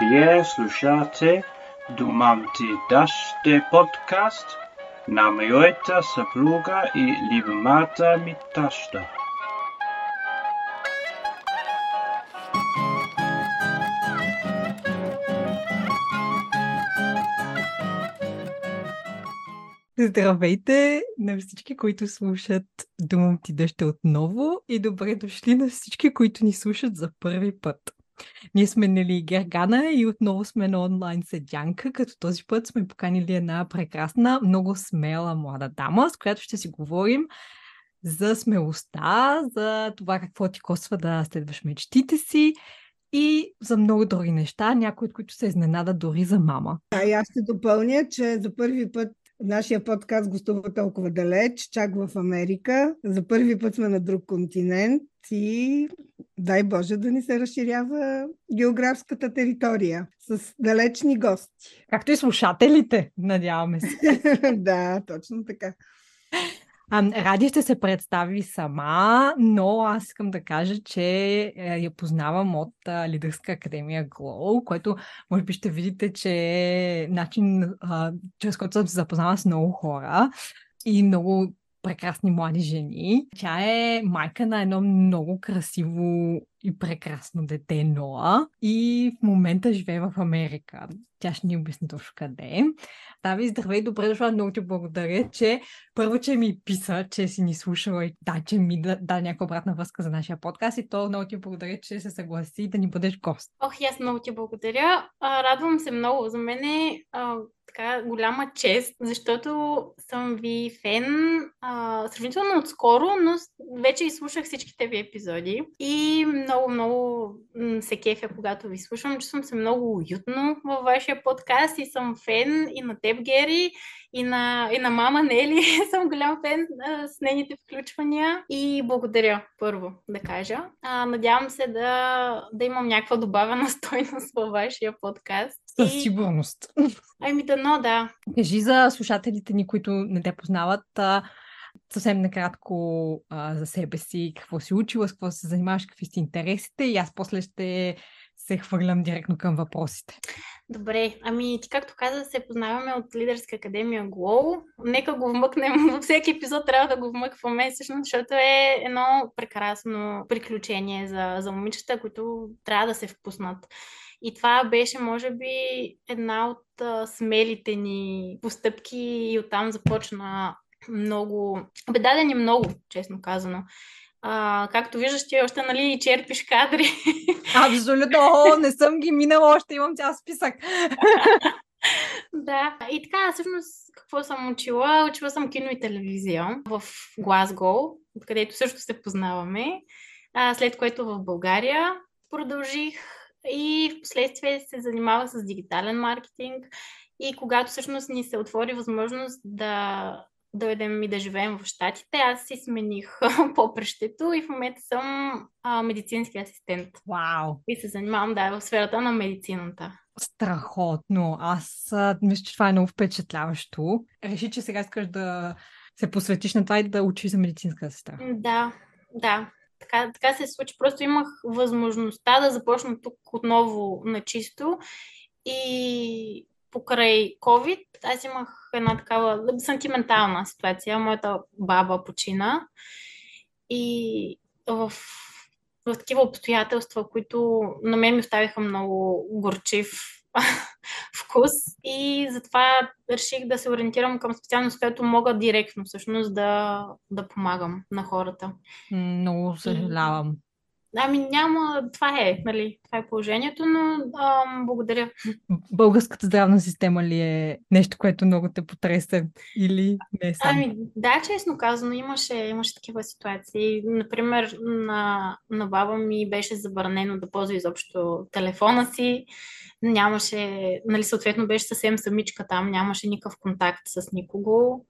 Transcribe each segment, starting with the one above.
Вие слушате Думам ти даште подкаст на моята съпруга и любимата ми таща. Здравейте на всички, които слушат Думам ти дъще отново и добре дошли на всички, които ни слушат за първи път. Ние сме Нели Гергана и отново сме на онлайн седянка, като този път сме поканили една прекрасна, много смела млада дама, с която ще си говорим за смелостта, за това какво ти коства да следваш мечтите си и за много други неща, някои от които се изненада дори за мама. А и аз ще допълня, че за първи път нашия подкаст гостува толкова далеч, чак в Америка. За първи път сме на друг континент и дай Боже да ни се разширява географската територия с далечни гости. Както и слушателите, надяваме се. да, точно така. Ради ще се представи сама, но аз искам да кажа, че е, я познавам от Лидерска академия Glow, което може би ще видите, че е начин, чрез който съм се запознала с много хора и много прекрасни млади жени. Тя е майка на едно много красиво и прекрасно дете Ноа и в момента живее в Америка. Тя ще ни обясни точно къде. Тави, здравей, добре дошла, много ти благодаря, че първо, че ми писа, че си ни слушала и да, че ми да, да някаква обратна връзка за нашия подкаст и то много ти благодаря, че се съгласи да ни бъдеш гост. Ох, аз много ти благодаря. А, радвам се много. За мен е а, така голяма чест, защото съм ви фен а, сравнително отскоро, но вече изслушах всичките ви епизоди и много, много се кефя, когато ви слушам. Чувствам се много уютно във вашия подкаст и съм фен и на теб, Гери, и на, и на мама Нели. съм голям фен а, с нейните включвания и благодаря първо да кажа. А, надявам се да, да имам някаква добавена стойност във вашия подкаст. Със и... сигурност. Ами дано, да. Кажи за слушателите ни, които не те познават, а, съвсем накратко а, за себе си, какво си учила, с какво се занимаваш, какви си интересите и аз после ще се хвърлям директно към въпросите. Добре, ами ти както каза, се познаваме от Лидерска академия Glow. Нека го вмъкнем, във всеки епизод трябва да го вмъкваме, всъщност, защото е едно прекрасно приключение за, за момичета, които трябва да се впуснат. И това беше, може би, една от а, смелите ни постъпки и оттам започна много... Бе, даде много, честно казано. А, както виждаш, ти още нали черпиш кадри. Абсолютно, О, не съм ги минала, още имам цял списък. да, и така, всъщност, какво съм учила? Учила съм кино и телевизия в Глазго, където също се познаваме. А, след което в България продължих и в последствие се занимавах с дигитален маркетинг. И когато всъщност ни се отвори възможност да дойдем и да живеем в Штатите, аз си смених попрещето и в момента съм а, медицински асистент. Вау! И се занимавам, да, в сферата на медицината. Страхотно! Аз а, мисля, че това е много впечатляващо. Реши, че сега искаш да се посветиш на това и да учиш за медицинска сестра. Да, да. Така, така се случи. Просто имах възможността да започна тук отново на чисто и покрай COVID аз имах една такава сантиментална ситуация. Моята баба почина и в, в такива обстоятелства, които на мен ми оставиха много горчив вкус и затова реших да се ориентирам към специалност, която мога директно всъщност да, да помагам на хората. Много съжалявам. Ами няма, това е, нали, това е положението, но ам, благодаря. Българската здравна система ли е нещо, което много те потреса или не само? Ами да, честно казано, имаше, имаше такива ситуации. Например, на, на баба ми беше забранено да ползва изобщо телефона си. Нямаше, нали, съответно беше съвсем самичка там, нямаше никакъв контакт с никого.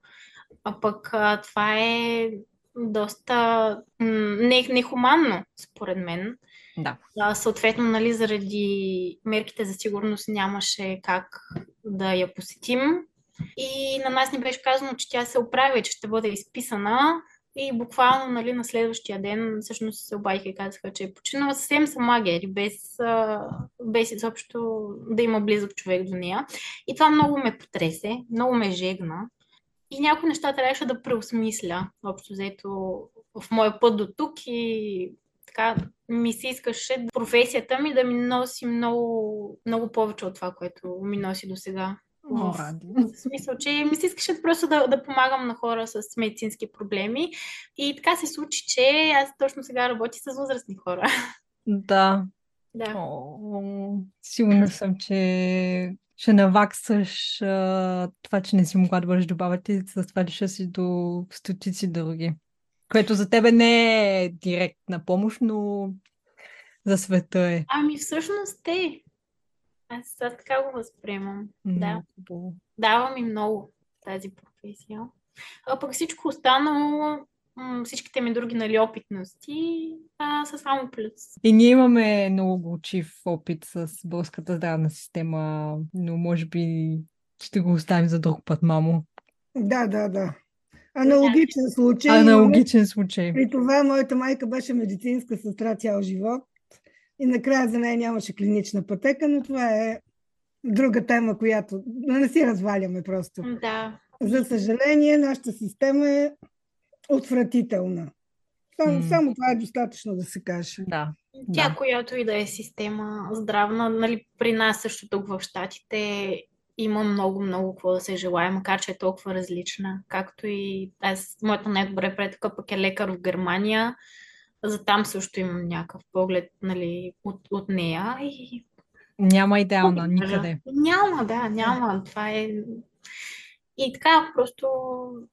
А пък а, това е доста не, нехуманно, според мен. Да. А, съответно, нали, заради мерките за сигурност нямаше как да я посетим. И на нас ни беше казано, че тя се оправи, че ще бъде изписана. И буквално нали, на следващия ден всъщност се обадиха и казаха, че е починала съвсем сама Гери, без, без изобщо да има близък човек до нея. И това много ме потресе, много ме жегна. И някои неща трябваше да преосмисля, общо взето, в моя път до тук и така ми се искаше професията ми да ми носи много, много повече от това, което ми носи до сега. О, ради. В смисъл, че ми се искаше просто да, да помагам на хора с медицински проблеми. И така се случи, че аз точно сега работя с възрастни хора. Да. Да. О, сигурна съм, че ще наваксаш а, това, че не си могла да бъдеш добавя с това лиша си до стотици други. Което за тебе не е директна помощ, но за света е. Ами всъщност те. Аз сега така го възприемам. Да. Много. Дава ми много тази професия. А пък всичко останало, всичките ми други нали, опитности а, са само плюс. И ние имаме много горчив опит с българската здравна система, но може би ще го оставим за друг път, мамо. Да, да, да. Аналогичен случай. Аналогичен случай. При това моята майка беше медицинска сестра цял живот и накрая за нея нямаше клинична пътека, но това е друга тема, която не си разваляме просто. Да. За съжаление, нашата система е отвратителна. Само, М. само това е достатъчно да се каже. Да. Тя, Да. която и да е система здравна, нали, при нас също тук в Штатите има много, много какво да се желая, макар че е толкова различна. Както и аз, моята най-добра приятелка пък е лекар в Германия. За там също имам някакъв поглед нали, от, от нея. И Няма идеална никъде. Няма, да, няма. Това е. И така, просто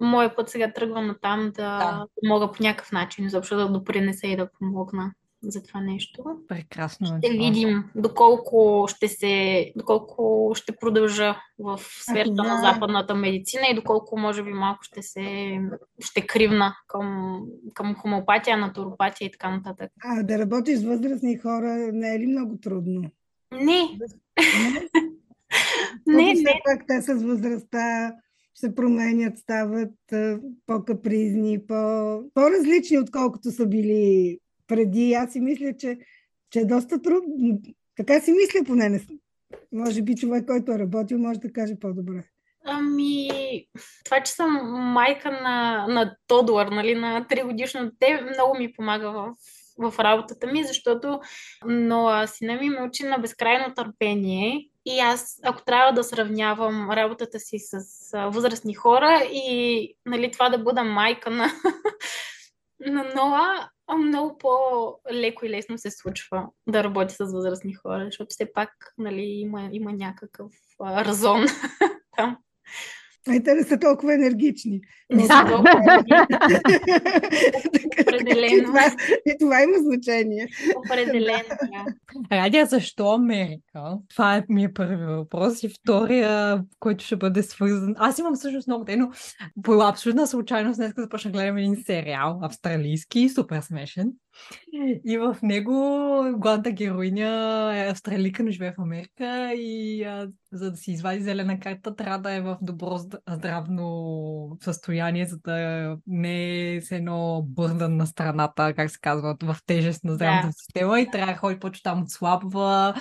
моя път сега тръгва на там да, Да. да мога по някакъв начин изобщо да допринеса и да помогна за това нещо. Прекрасно Ще това. видим доколко ще се, доколко ще продължа в сферата това на западната медицина и доколко може би малко ще се ще кривна към, към хомеопатия, натуропатия и така нататък. А да работиш с възрастни хора не е ли много трудно? Не, Не, не, не. пак те с възрастта се променят, стават по-капризни, по, по-различни, отколкото са били преди. Аз си мисля, че, че е доста трудно. Така си мисля поне. Не... Може би човек, който е работил, може да каже по-добре. Ами, това, че съм майка на, на Тодор, нали, на 3 годишно дете, много ми помага в, в работата ми, защото но сина ми ме учи на безкрайно търпение и аз, ако трябва да сравнявам работата си с възрастни хора и нали, това да бъда майка на, на Ноа, много по-леко и лесно се случва да работи с възрастни хора, защото все пак нали, има, има някакъв а, разон там. И те не са толкова енергични. Но са толкова че Определено. това, и това има значение. Определено, да. Радия, защо Америка? Това е ми е първи въпрос. И втория, който ще бъде свързан. Аз имам всъщност много те, но по абсолютна случайност днес започнах да гледам един сериал, австралийски, супер смешен. И в него главната героиня е австралийка, но живее в Америка и а, за да си извади зелена карта, трябва да е в добро зд- здравно състояние, за да не е с едно бърдан на страната, как се казва, в тежест на здравната Да. система и трябва да ходи почва там отслабва,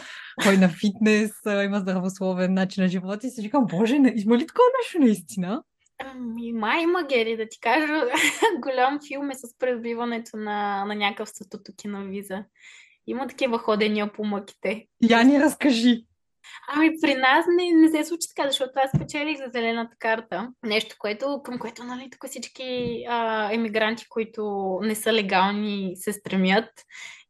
ходи на фитнес, има здравословен начин на живота и си викам, боже, има ли такова нещо наистина? Ами, май има, Гери, да ти кажа, голям филм е с придобиването на, на някакъв статутоки на виза. Има такива ходения по мъките. Я ни разкажи. Ами при нас не, не се случи така, защото аз спечелих за зелената карта. Нещо, което, към което нали, тук всички а, емигранти, които не са легални, се стремят.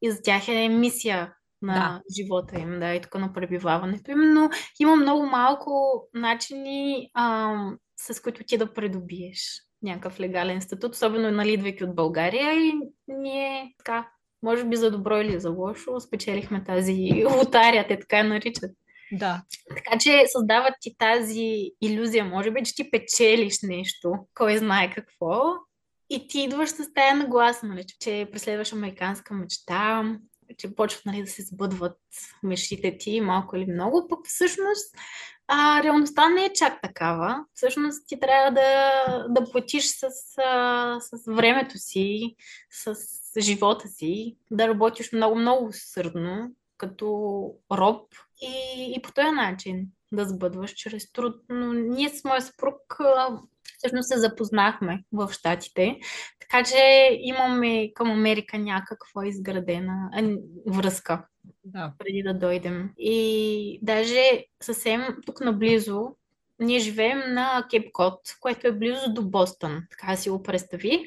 И за тях е мисия на Да. живота им, да, и тук на пребиваването им. Но има много малко начини, ам, с които ти да придобиеш някакъв легален статут, особено нали, идвайки от България. И ние така, може би за добро или за лошо, спечелихме тази лотария, те така я наричат. Да. Така че създават ти тази иллюзия, може би, че ти печелиш нещо, кой знае какво, и ти идваш с тая нагласа, нали, че преследваш американска мечта, че почват нали, да се сбъдват мечтите ти малко или много, пък всъщност а, реалността не е чак такава. Всъщност ти трябва да, да платиш с, а, с времето си, с живота си, да работиш много-много усърдно, като роб и, и по този начин да сбъдваш чрез труд. Но ние с моя съпруг всъщност се запознахме в Штатите, така че имаме към Америка някаква изградена връзка да. преди да дойдем. И даже съвсем тук наблизо ние живеем на Кейп Кот, което е близо до Бостън, така си го представи.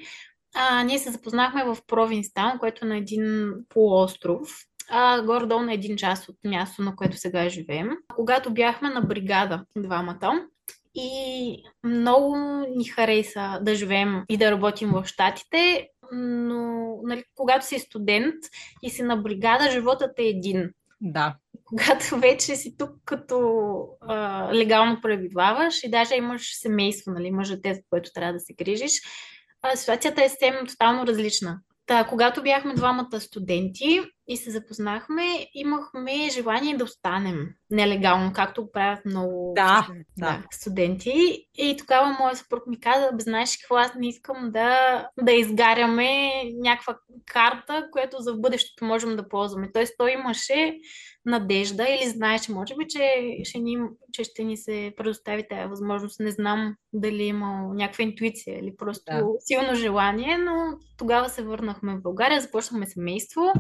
А, ние се запознахме в Провинстаун, което е на един полуостров, а, горе-долу на един час от място, на което сега живеем. Когато бяхме на бригада двамата, и много ни хареса да живеем и да работим в Штатите, но нали, когато си студент и си на бригада, животът е един. Да. Когато вече си тук като а, легално пребиваваш и даже имаш семейство, нали, имаш дете, за което трябва да се грижиш, а, ситуацията е съвсем тотално различна. Та, когато бяхме двамата студенти и се запознахме, имахме желание да останем нелегално, както го правят много да, да. студенти. И тогава моят съпруг ми каза, бе, знаеш какво, аз не искам да, да изгаряме някаква карта, която за бъдещето можем да ползваме. Тоест той имаше надежда или знаеше, може би, че ще ни, че ще ни се предостави тази възможност. Не знам дали е имал някаква интуиция или просто да. силно желание, но тогава се върнахме в България, започнахме семейство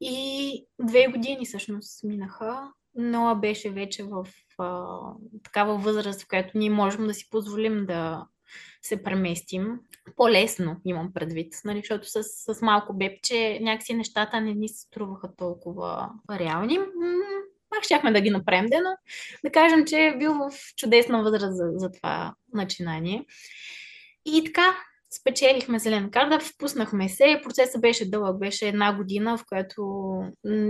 и две години всъщност минаха. но беше вече в а, такава възраст, в която ние можем да си позволим да се преместим. По-лесно имам предвид, нали, защото с, с малко бебче някакси нещата не ни се струваха толкова реални. Пак щяхме да ги направим, но да кажем, че е бил в чудесна възраст за, за това начинание. И така, спечелихме зелен карта, впуснахме се. Процесът беше дълъг, беше една година, в която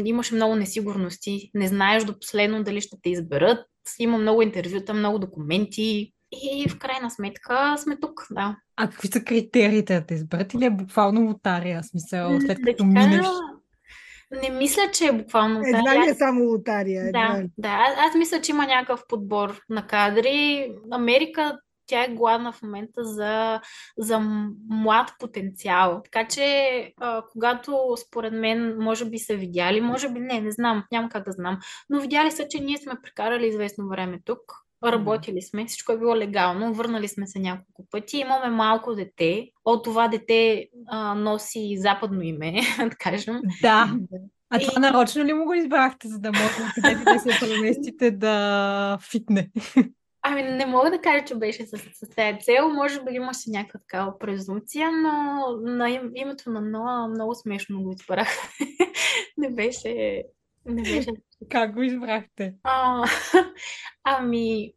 имаше много несигурности. Не знаеш до последно дали ще те изберат. Има много интервюта, много документи. И в крайна сметка сме тук, да. А какви са критериите да те изберат или е буквално лотария? Смисъл, след като да минеш... Не мисля, че е буквално лотария. Едва ли е само лотария. Да, да. Аз, аз мисля, че има някакъв подбор на кадри. Америка тя е гладна в момента за, за млад потенциал. Така че, а, когато според мен, може би са видяли, може би не, не знам, няма как да знам, но видяли са, че ние сме прекарали известно време тук, Работили сме, всичко е било легално, върнали сме се няколко пъти, имаме малко дете. От това дете а, носи западно име, да кажем. Да. А това нарочно ли му го избрахте, за да може където да се преместите да фитне? Ами не мога да кажа, че беше с, с тази цел. Може би имаше някаква такава презумпция, но на им, името на Ноа много смешно го избрах. не беше... Не беше... Как го избрахте? А, ами,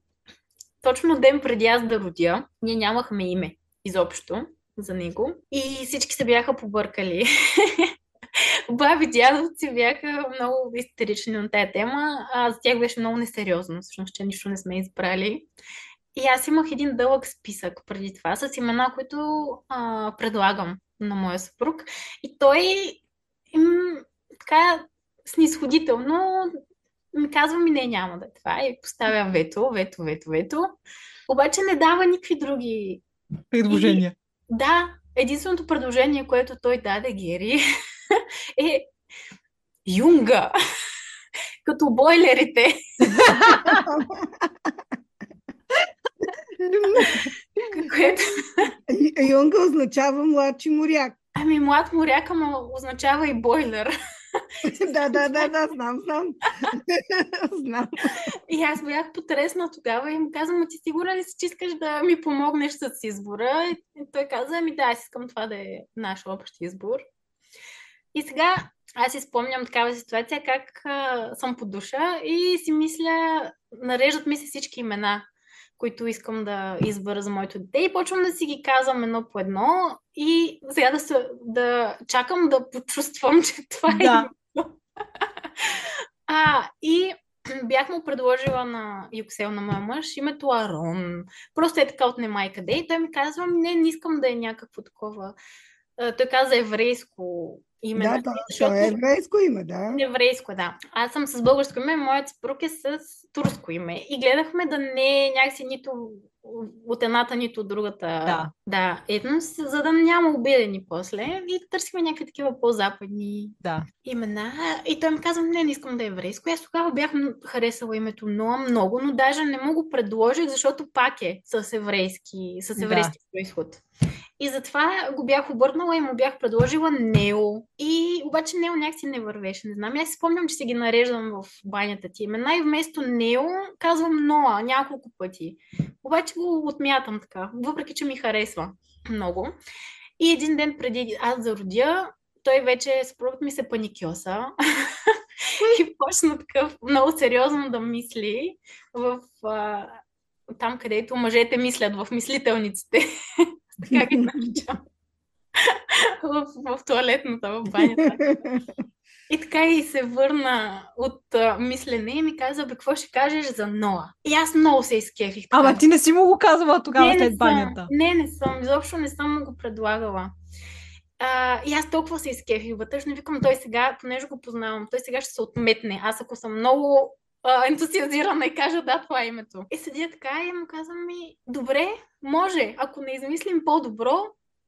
точно ден преди аз да родя, ние нямахме име изобщо за него и всички се бяха побъркали. баби, дядовци бяха много истерични на тази тема, а за тях беше много несериозно, всъщност, че нищо не сме избрали. И аз имах един дълъг списък преди това с имена, които а, предлагам на моя съпруг. И той им, така снисходително ми казва ми не, няма да е това и поставя вето, вето, вето, вето. Обаче не дава никакви други предложения. И, да, единственото предложение, което той даде, Гери, е юнга. Като бойлерите. Което... Юнга означава младши моряк. Ами млад моряк, ама означава и бойлер. да, да, да, да, знам, знам. знам. И аз бях потресна тогава и му казвам, а ти сигурен ли си, че искаш да ми помогнеш с избора? И той каза, ами да, аз искам това да е наш общ избор. И сега аз си спомням такава ситуация, как а, съм по душа и си мисля, нареждат ми се всички имена, които искам да избера за моето дете и почвам да си ги казвам едно по едно и сега да, се, да чакам да почувствам, че това е да. е а, и бях му предложила на Юксел на моя мъж името Арон. Просто е така от немай къде. И той ми казва, не, не искам да е някакво такова той каза еврейско име. Да, нали? да, Защото- то е еврейско име, да. Еврейско, да. Аз съм с българско име, моят съпруг е с турско име. И гледахме да не е някакси нито от едната, нито от другата Да. да, етнос, за да няма обидени после. И търсихме някакви такива по-западни Да. имена. И той ми каза, не, не искам да е еврейско. Аз тогава бях харесала името Ноа много, но даже не му го предложих, защото пак е с еврейски, с Да. еврейски происход. И затова го бях обърнала и му бях предложила Нео. И обаче Нео някакси не вървеше. Не знам. Аз си спомням, че си ги нареждам в банята ти имена и вместо Нео казвам Ноа няколко пъти. Обаче го отмятам така, въпреки че ми харесва много. И един ден преди аз да родя, той вече, съпругът ми се паникьоса и почна такъв много сериозно да мисли в а, там, където мъжете мислят, в мислителниците. така ги наричам. в, в туалетната, в банята. И така и се върна от а, мислене и ми каза, бе, какво ще кажеш за Ноа? И аз много се изкефих. Ама ти не си му го казвала тогава не, не след съм. банята. Не, не съм. Изобщо не съм му го предлагала. А, и аз толкова се изкефих вътрешно. Викам, той сега, понеже го познавам, той сега ще се отметне. Аз ако съм много а, ентусиазирана и кажа, да, това е името. И седя така и му казвам ми, добре, може, ако не измислим по-добро,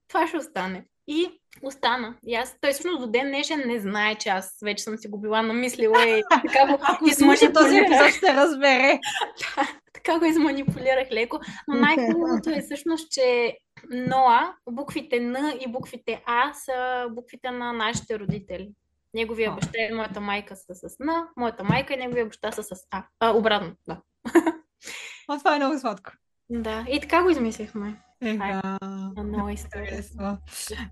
това ще остане. И остана. И аз, той всъщност до ден днешен не знае, че аз вече съм си го била намислила и така го Ако слуша този епизод, ще разбере. така го изманипулирах леко. Но най-хубавото е всъщност, че Ноа, буквите Н и буквите А са буквите на нашите родители. Неговия баща и моята майка са с Н, моята майка и неговия баща са с А. а обратно, да. А това е много сладко. Да, и така го измислихме. Ега. На нова история. Харесва.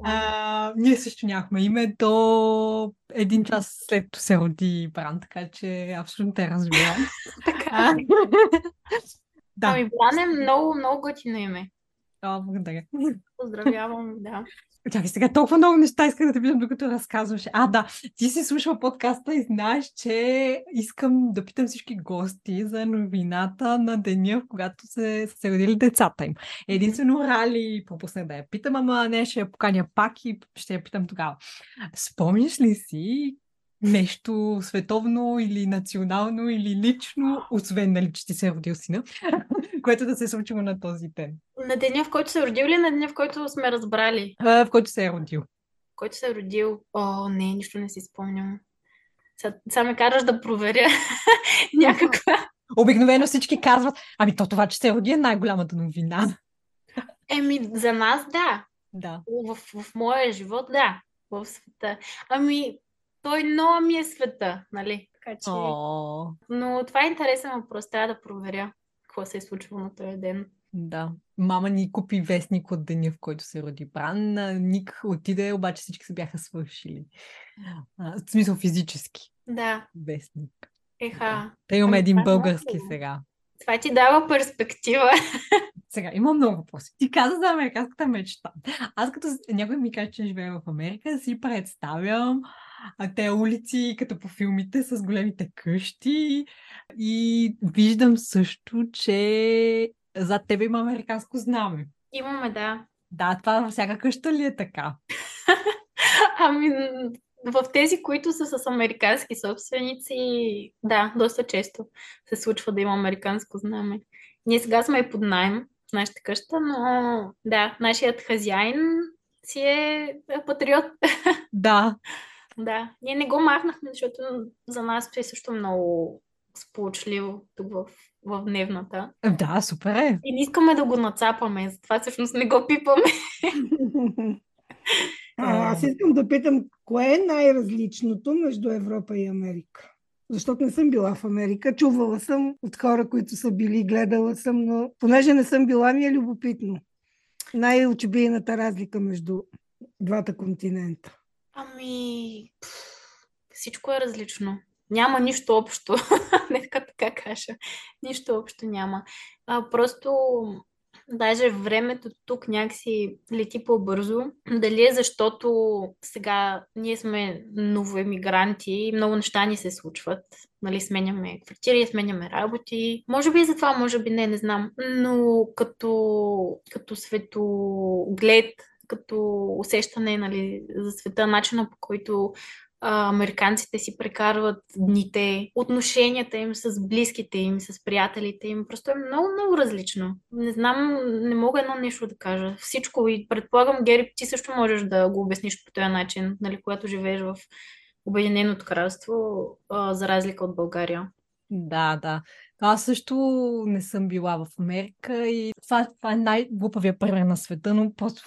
А, ние също нямахме име до един час след като се роди Бран, така че абсолютно те разбирам. Така. Да, Ами, Бран е много, много готино име. О, благодаря. Поздравявам, да. Чакай сега, толкова много неща исках да те питам, докато разказваш. А, да, ти си слушал подкаста и знаеш, че искам да питам всички гости за новината на деня, в когато се, са се родили децата им. Единствено Рали пропуснах да я питам, ама не, ще я поканя пак и ще я питам тогава. Спомняш ли си нещо световно или национално или лично, освен нали, че ти се е родил сина, което да се е случило на този ден, На деня, в който се е родил или на деня, в който сме разбрали? а, в който се е родил? В който се е родил? О, не, нищо не си спомням. Сега, сега ме караш да проверя някаква. Обикновено всички казват, ами то това, че се роди е най-голямата новина. Еми, за нас да. Да. В, в моя живот да. В света. Ами, той много ми е света, нали? Така че... О, Но това е интересен въпрос. Трябва да проверя какво се е случило на този ден. да. Мама ни купи вестник от деня, в който се роди Бран. Ник отиде, обаче всички се бяха свършили. А, в смисъл физически Да, вестник. еха. Те имаме Ами, един е български сега. Това ти дава перспектива. Сега, имам много въпроси. Ти каза за американската мечта. Аз като някой ми каже, че живее в Америка, си представям а, те улици, като по филмите, с големите къщи. И виждам също, че зад тебе има американско знаме. Имаме, да. Да, това във всяка къща ли е така? Ами, в тези, които са с американски собственици, да, доста често се случва да има американско знаме. Ние сега сме и под найем в нашата къща, но да, нашият хазяин си е патриот. Да. Да, ние не го махнахме, защото за нас е също много сполучливо тук в, в дневната. Да, супер е. И не искаме да го нацапаме, затова всъщност не го пипаме. А, аз искам да питам, кое е най-различното между Европа и Америка? Защото не съм била в Америка. Чувала съм от хора, които са били, гледала съм, но понеже не съм била, ми е любопитно. Най-очебийната разлика между двата континента. Ами, пф, всичко е различно. Няма нищо общо. Нека така кажа. Нищо общо няма. А, просто, даже времето тук някакси лети по-бързо. Дали е защото сега ние сме новоемигранти и много неща ни се случват. Нали, сменяме квартири, сменяме работи. Може би и затова, може би не, не знам. Но като, като светоглед, като усещане нали, за света, начина по който американците си прекарват дните, отношенията им с близките им, с приятелите им. Просто е много, много различно. Не знам, не мога едно нещо да кажа. Всичко и предполагам, Гери, ти също можеш да го обясниш по този начин, нали, когато живееш в Обединеното кралство, а, за разлика от България. Да, да. Аз също не съм била в Америка и това, това е най-глупавия пример на света, но просто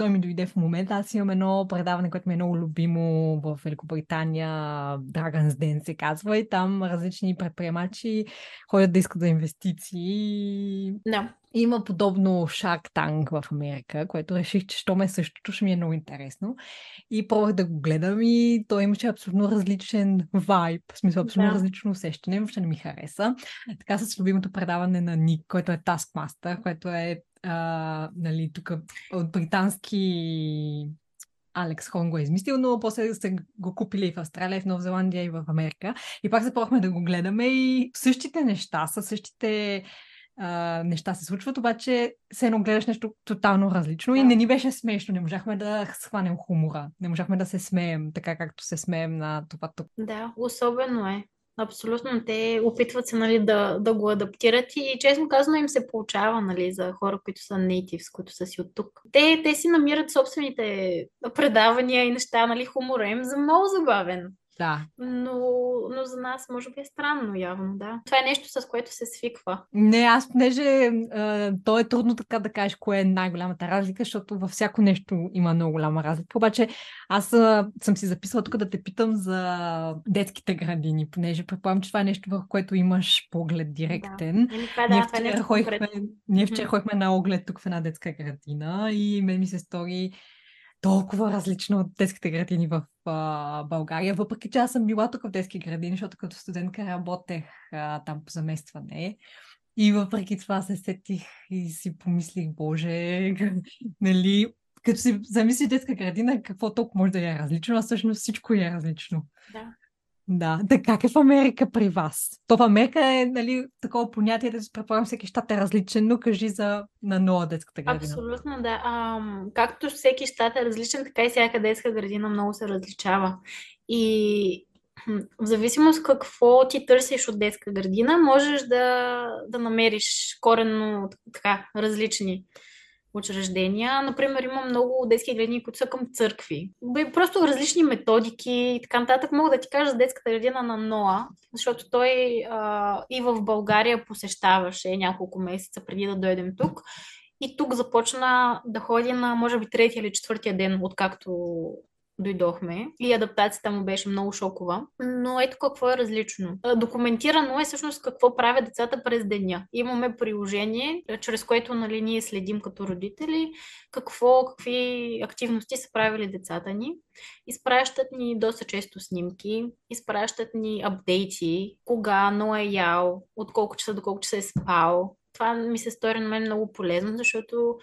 той ми дойде в момента. Аз имам едно предаване, което ми е много любимо в Великобритания, Dragon's Den се казва, и там различни предприемачи ходят да искат за инвестиции. Да. Има подобно Shark Tank в Америка, което реших, че що ме същото ще ми е много интересно. И пробвах да го гледам и той имаше абсолютно различен вайб, в смисъл абсолютно да. различно усещане, въобще не ми хареса. Така с любимото предаване на Ник, който е Taskmaster, което е а, нали, тук от британски Алекс Хон го е измислил, но после сте го купили и в Австралия, и в Нова Зеландия, и в Америка. И пак започнахме да го гледаме и същите неща, са същите а, неща се случват, обаче все едно гледаш нещо тотално различно и не ни беше смешно. Не можахме да схванем хумора. Не можахме да се смеем така, както се смеем на това тук. Да, особено е. Абсолютно. Те опитват се нали, да, да го адаптират и честно казано им се получава нали, за хора, които са natives, които са си от тук. Те, те си намират собствените предавания и неща, нали, хумора им за много забавен. Да. Но, но за нас може би е странно, явно, да. Това е нещо, с което се свиква. Не, аз понеже а, то е трудно така да кажеш кое е най-голямата разлика, защото във всяко нещо има много голяма разлика. Обаче аз а, съм си записала тук да те питам за детските градини, понеже предполагам, че това е нещо, върху което имаш поглед директен. Да. това, да, ние вчера, е ходихме, ние вчера ходихме на оглед тук в една детска градина и мен ми се стори толкова различно от детските градини в а, България, въпреки че аз съм била тук в детски градини, защото като студентка работех а, там по заместване. И въпреки това се сетих и си помислих, боже, нали, като си замисли детска градина, какво толкова може да е различно, а всъщност всичко е различно. Да. Да, да как е в Америка при вас? То в Америка е нали, такова понятие, да се предполагам всеки щат е различен, но кажи за на нова детската градина. Абсолютно, да. А, както всеки щат е различен, така и всяка детска градина много се различава. И в зависимост какво ти търсиш от детска градина, можеш да, да намериш коренно така различни учреждения. Например, има много детски градини, които са към църкви. Просто различни методики и така нататък. Мога да ти кажа за детската градина на Ноа, защото той а, и в България посещаваше няколко месеца преди да дойдем тук. И тук започна да ходи на, може би, третия или четвъртия ден, откакто дойдохме и адаптацията му беше много шокова. Но ето какво е различно. Документирано е всъщност какво правят децата през деня. Имаме приложение, чрез което нали, ние следим като родители какво, какви активности са правили децата ни. Изпращат ни доста често снимки, изпращат ни апдейти, кога, но е ял, от колко часа до колко часа е спал. Това ми се стори на мен много полезно, защото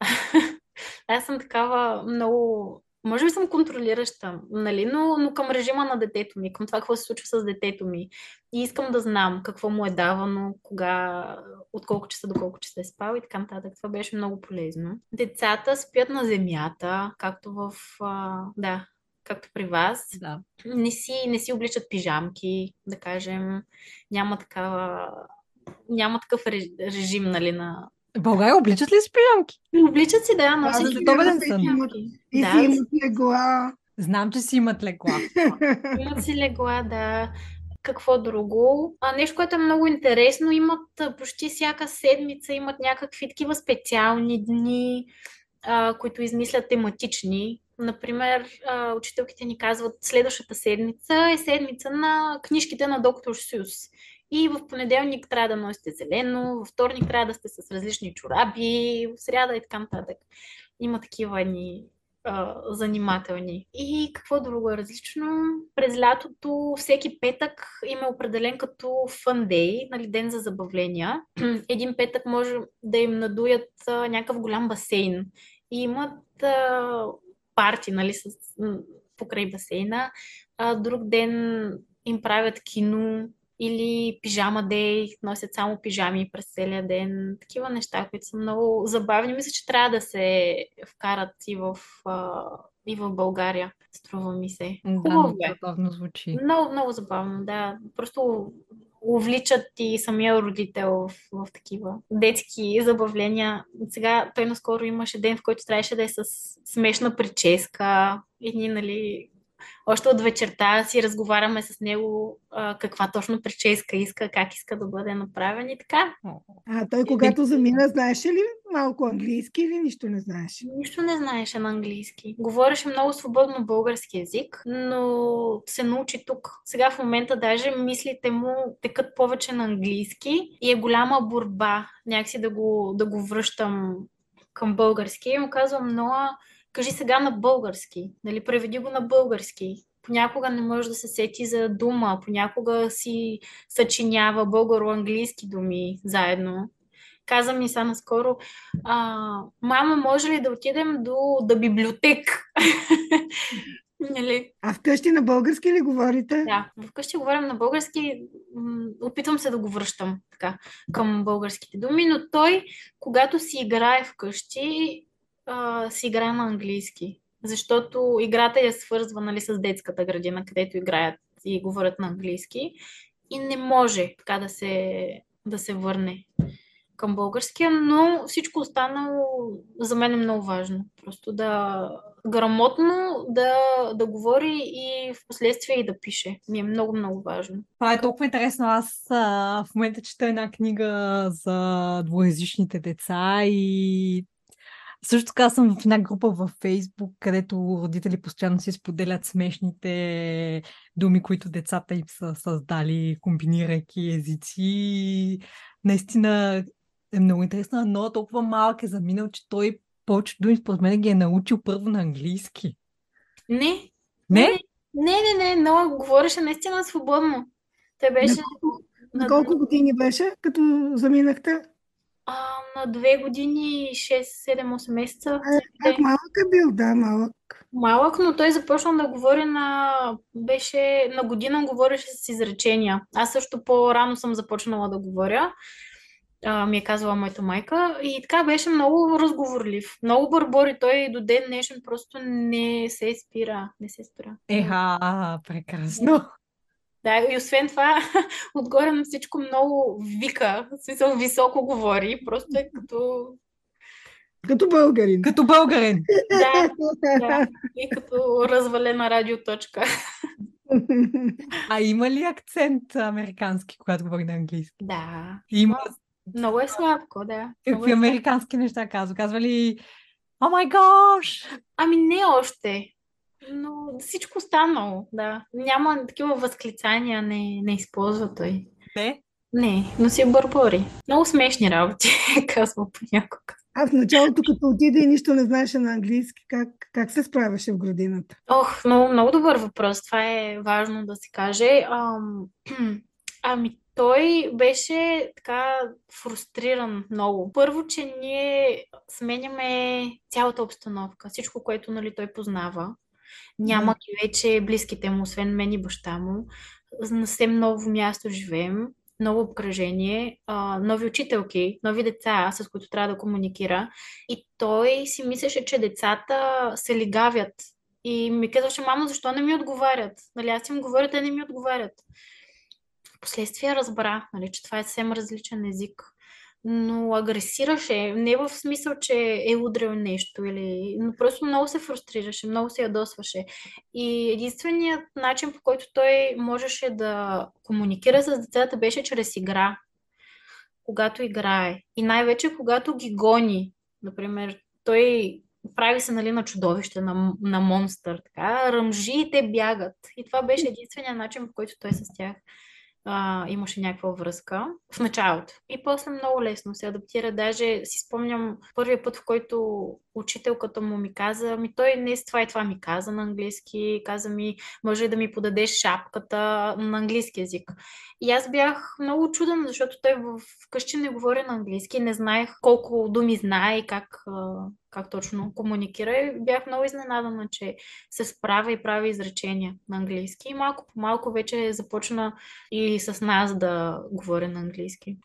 аз съм такава много може би съм контролираща, нали? но, но към режима на детето ми, към това какво се случва с детето ми. И искам да знам какво му е давано, кога, от колко часа до колко часа е спал и така нататък. Това беше много полезно. Децата спят на земята, както в... А, да, както при вас. Да. Не, си, не си обличат пижамки, да кажем. Няма такава няма такъв режим нали, на, в България обличат ли си пижамки? Обличат си, да, но всички световен сън. И да. си имат легла. Знам, че си имат легла. имат си легла, да. Какво друго? А, нещо, което е много интересно, имат почти всяка седмица, имат някакви такива специални дни, а, които измислят тематични. Например, а, учителките ни казват, следващата седмица е седмица на книжките на доктор Сюс. И в понеделник трябва да носите зелено, във вторник трябва да сте с различни чораби, в сряда и така нататък. Има такива ни а, занимателни. И какво друго е различно? През лятото всеки петък има определен като fun day, нали, ден за забавления. Един петък може да им надуят а, някакъв голям басейн. И имат а, парти, нали, с, покрай басейна. А, друг ден им правят кино, или пижама дей, носят само пижами през целия ден. Такива неща, които са много забавни. Мисля, че трябва да се вкарат и в, а, и в България, струва ми се. Хубаво да, е. забавно звучи. Много, много забавно, да. Просто увличат и самия родител в, в такива детски забавления. Сега той наскоро имаше ден, в който трябваше да е с смешна прическа. Едни, нали, още от вечерта си разговаряме с него а, каква точно прическа иска, как иска да бъде направен и така. А той когато замина, знаеше ли малко английски или нищо не знаеше? Нищо не знаеше на английски. Говореше много свободно български язик, но се научи тук. Сега в момента даже мислите му текат повече на английски и е голяма борба някакси да го, да го връщам към български. И му казвам, Ноа, кажи сега на български, нали, преведи го на български. Понякога не може да се сети за дума, понякога си съчинява българо-английски думи заедно. Каза ми са наскоро, а, мама, може ли да отидем до, до библиотек? Нали? А вкъщи на български ли говорите? Да, вкъщи говорим на български. Опитвам се да го връщам така, към българските думи, но той, когато си играе вкъщи, а, си играе на английски. Защото играта я свързва нали, с детската градина, където играят и говорят на английски. И не може така да се, да се върне към българския, но всичко останало за мен е много важно. Просто да грамотно да, да говори и в последствие и да пише. Ми е много, много важно. Това е толкова интересно. Аз а, в момента чета една книга за двоязичните деца и също така съм в една група във Фейсбук, където родители постоянно си споделят смешните думи, които децата им са създали, комбинирайки езици. Наистина е много интересно, но толкова малък е заминал, че той повечето думи според мен ги е научил първо на английски. Не. Не? Не, не, не, но говореше наистина свободно. Той беше... На колко, на колко години беше, като заминахте? А, на две години, 6-7-8 месеца. А, как малък е бил, да, малък. Малък, но той започна да говори на... Беше на година говореше с изречения. Аз също по-рано съм започнала да говоря. А, ми е казала моята майка. И така беше много разговорлив. Много бърбори. Той до ден днешен просто не се спира. Не се спира. Еха, прекрасно. Да, и освен това, отгоре на всичко много вика, в смисъл високо говори, просто е като... Като българин. Като българин. Да, да. И като развалена радиоточка. А има ли акцент американски, когато говори на английски? Да. Има. Много е слабко, да. Какви е американски неща казва? Казва ли О май гош! Ами не още но всичко останало, да. Няма такива възклицания, не, не използва той. Не? Не, но си бърбори. Много смешни работи, казва понякога. А в началото, като отиде и нищо не знаеше на английски, как, как се справяше в градината? Ох, много, много добър въпрос. Това е важно да се каже. Ам, ами, той беше така фрустриран много. Първо, че ние сменяме цялата обстановка, всичко, което нали, той познава. Няма ги вече близките му, освен мен и баща му. На съвсем ново място живеем, ново обкръжение, нови учителки, нови деца, с които трябва да комуникира. И той си мислеше, че децата се лигавят. И ми казваше, мамо, защо не ми отговарят? Нали, аз им говоря, те не ми отговарят. Впоследствие разбра, нали, че това е съвсем различен език но агресираше. Не в смисъл, че е удрял нещо, или... но просто много се фрустрираше, много се ядосваше. И единственият начин, по който той можеше да комуникира с децата, беше чрез игра. Когато играе. И най-вече когато ги гони. Например, той прави се нали, на чудовище, на, на монстър. Така, ръмжи и те бягат. И това беше единствения начин, по който той с тях а, имаше някаква връзка в началото. И после много лесно се адаптира. Даже си спомням първия път, в който учителката му ми каза, ми той не с това и това ми каза на английски, каза ми, може да ми подадеш шапката на английски язик. И аз бях много чуден, защото той в къщи не говори на английски, не знаех колко думи знае и как как точно комуникира и бях много изненадана, че се справя и прави изречения на английски. И малко по малко вече започна и с нас да говоря на английски.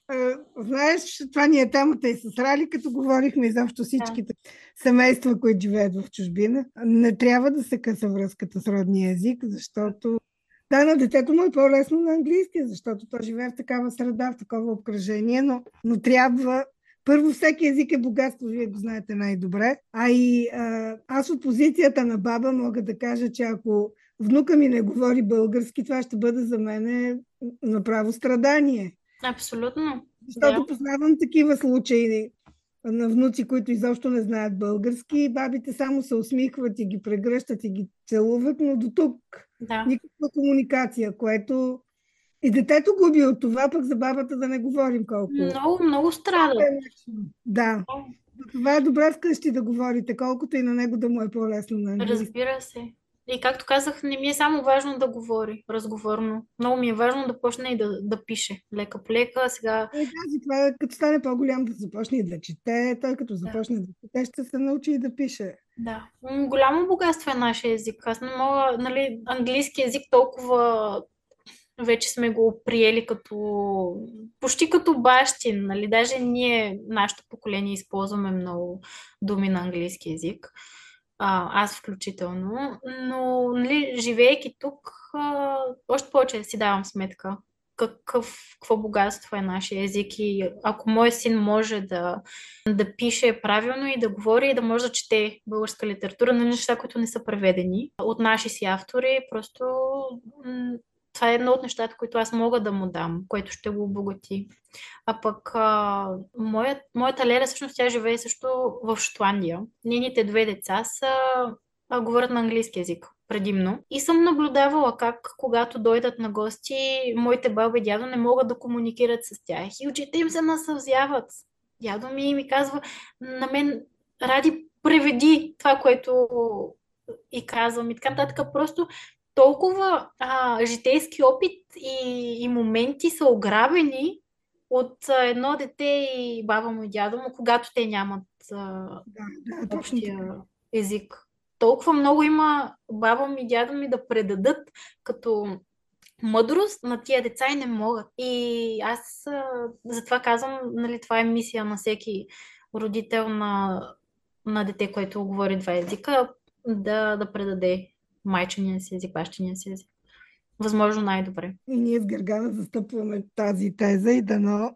Знаеш, това ни е темата и с Рали, като говорихме изобщо всичките да. семейства, които живеят в чужбина. Не трябва да се къса връзката с родния език, защото да, на детето му е по-лесно на английски, защото то живее в такава среда, в такова обкръжение, но, но трябва първо, всеки език е богатство, вие го знаете най-добре. А и а, аз от позицията на баба мога да кажа, че ако внука ми не говори български, това ще бъде за мен направо страдание. Абсолютно. Защото да. познавам такива случаи на внуци, които изобщо не знаят български. Бабите само се усмихват и ги прегръщат и ги целуват, но до тук да. никаква комуникация, което и детето губи от това, пък за бабата да не говорим колко. Много, много страда. Да. Това е добре вкъщи да говорите, колкото и на него да му е по-лесно на английски. Разбира се. И както казах, не ми е само важно да говори разговорно. Много ми е важно да почне и да, да пише. Лека по лека. Сега... И тази, това, като стане по-голям да започне и да чете, той като започне да, да чете, ще се научи и да пише. Да. Голямо богатство е нашия език. Аз не мога, нали, английски език толкова вече сме го приели като почти като бащин, нали? Даже ние, нашето поколение, използваме много думи на английски язик. Аз включително. Но, нали, живеейки тук, още повече си давам сметка какъв, какво богатство е нашия език и ако мой син може да, да пише правилно и да говори и да може да чете българска литература на неща, които не са преведени от наши си автори, просто това е едно от нещата, които аз мога да му дам, което ще го обогати. А пък а, моят, моята Леля, всъщност тя живее също в Шотландия. Нейните две деца са, а, говорят на английски язик предимно. И съм наблюдавала как, когато дойдат на гости, моите баба и дядо не могат да комуникират с тях. И очите им се насълзяват. Дядо ми ми казва, на мен ради преведи това, което и казвам и така нататък. Просто толкова а, житейски опит и, и моменти са ограбени от а, едно дете и баба му и дядо му, когато те нямат а, да, да, общия език. Толкова много има баба ми и дядо ми да предадат като мъдрост на тия деца и не могат. И аз а, затова казвам, нали, това е мисия на всеки родител на, на дете, което говори два езика, да, да предаде майчиния си език, бащиния си език. Възможно най-добре. И ние с Гергана застъпваме тази теза и дано,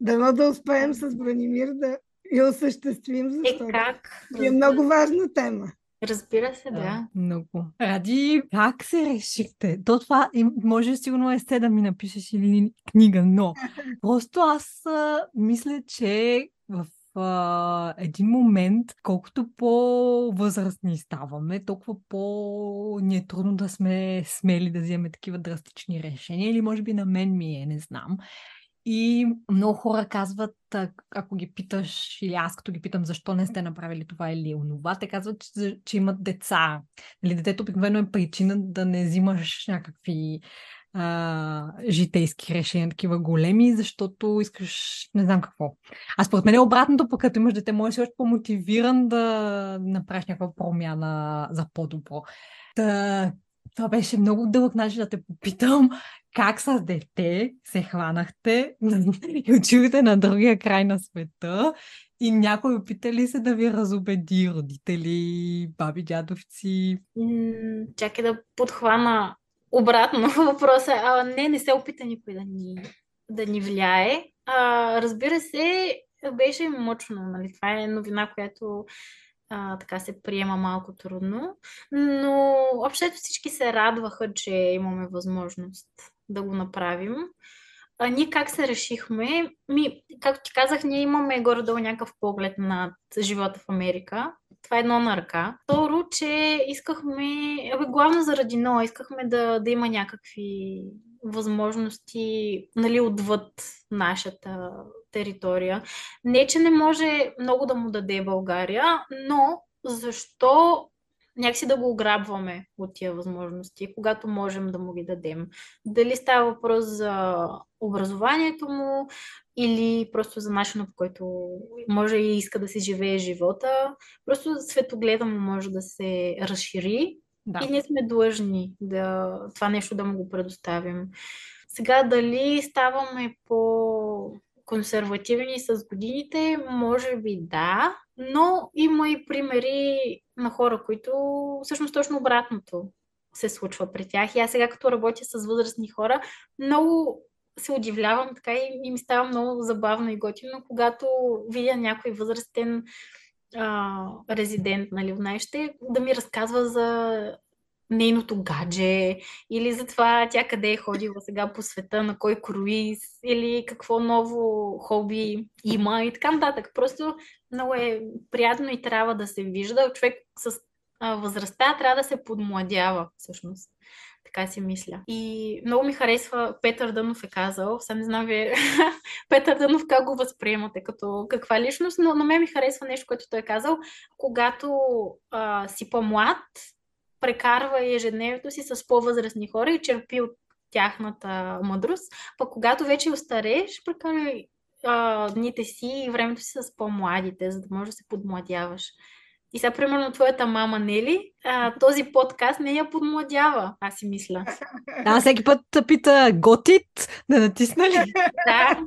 дано да успеем с Бранимир да я осъществим, защото е, как? е много важна тема. Разбира се, да. да. Много. Ради, как се решихте? То това може сигурно е сте да ми напишеш или книга, но просто аз а, мисля, че в а, един момент, колкото по-възрастни ставаме, толкова по-ни е трудно да сме смели да вземем такива драстични решения. Или може би на мен ми е, не знам. И много хора казват, ако ги питаш, или аз като ги питам защо не сте направили това или онова, те казват, че, че имат деца. Нали, детето обикновено е причина да не взимаш някакви а, житейски решения, такива големи, защото искаш не знам какво. А според мен е обратното, пък като имаш дете, можеш още по-мотивиран да направиш някаква промяна за по-добро. Та, това беше много дълъг начин да те попитам как с дете се хванахте и отивате на другия край на света и някой опита ли се да ви разобеди, родители, баби, дядовци? Чакай да подхвана обратно въпроса. А, не, не се опита никой да ни, да ни влияе. А, разбира се, беше мъчно. Нали? Това е новина, която а, така се приема малко трудно. Но общото всички се радваха, че имаме възможност да го направим. А ние как се решихме? Ми, както ти казах, ние имаме горе-долу някакъв поглед на живота в Америка. Това е едно на ръка. Второ, че искахме, абе, главно заради но, искахме да, да има някакви възможности нали, отвъд нашата територия. Не, че не може много да му даде България, но защо някакси да го ограбваме от тия възможности, когато можем да му ги дадем. Дали става въпрос за образованието му или просто за начина по който може и иска да си живее живота. Просто светогледа му може да се разшири да. и ние сме длъжни да, това нещо да му го предоставим. Сега дали ставаме по консервативни с годините, може би да, но има и примери на хора, които всъщност точно обратното се случва при тях. И аз сега като работя с възрастни хора, много се удивлявам така и, и ми става много забавно и готино, когато видя някой възрастен а, резидент, нали, знаещите, да ми разказва за нейното гадже или за това тя къде е ходила сега по света, на кой круиз или какво ново хоби има и така нататък. Просто много е приятно и трябва да се вижда. Човек с а, възрастта трябва да се подмладява всъщност. Така си мисля. И много ми харесва, Петър Дънов е казал, сам не знам вие, Петър Дънов как го възприемате, като каква личност, но на мен ми харесва нещо, което той е казал, когато а, си по-млад, прекарва ежедневието си с по-възрастни хора и черпи от тяхната мъдрост. Пък когато вече остарееш, прекарвай дните си и времето си с по-младите, за да можеш да се подмладяваш. И сега, примерно, твоята мама Нели, а, този подкаст не я подмладява, аз си мисля. Да, всеки път пита готит, да натисна ли? Да.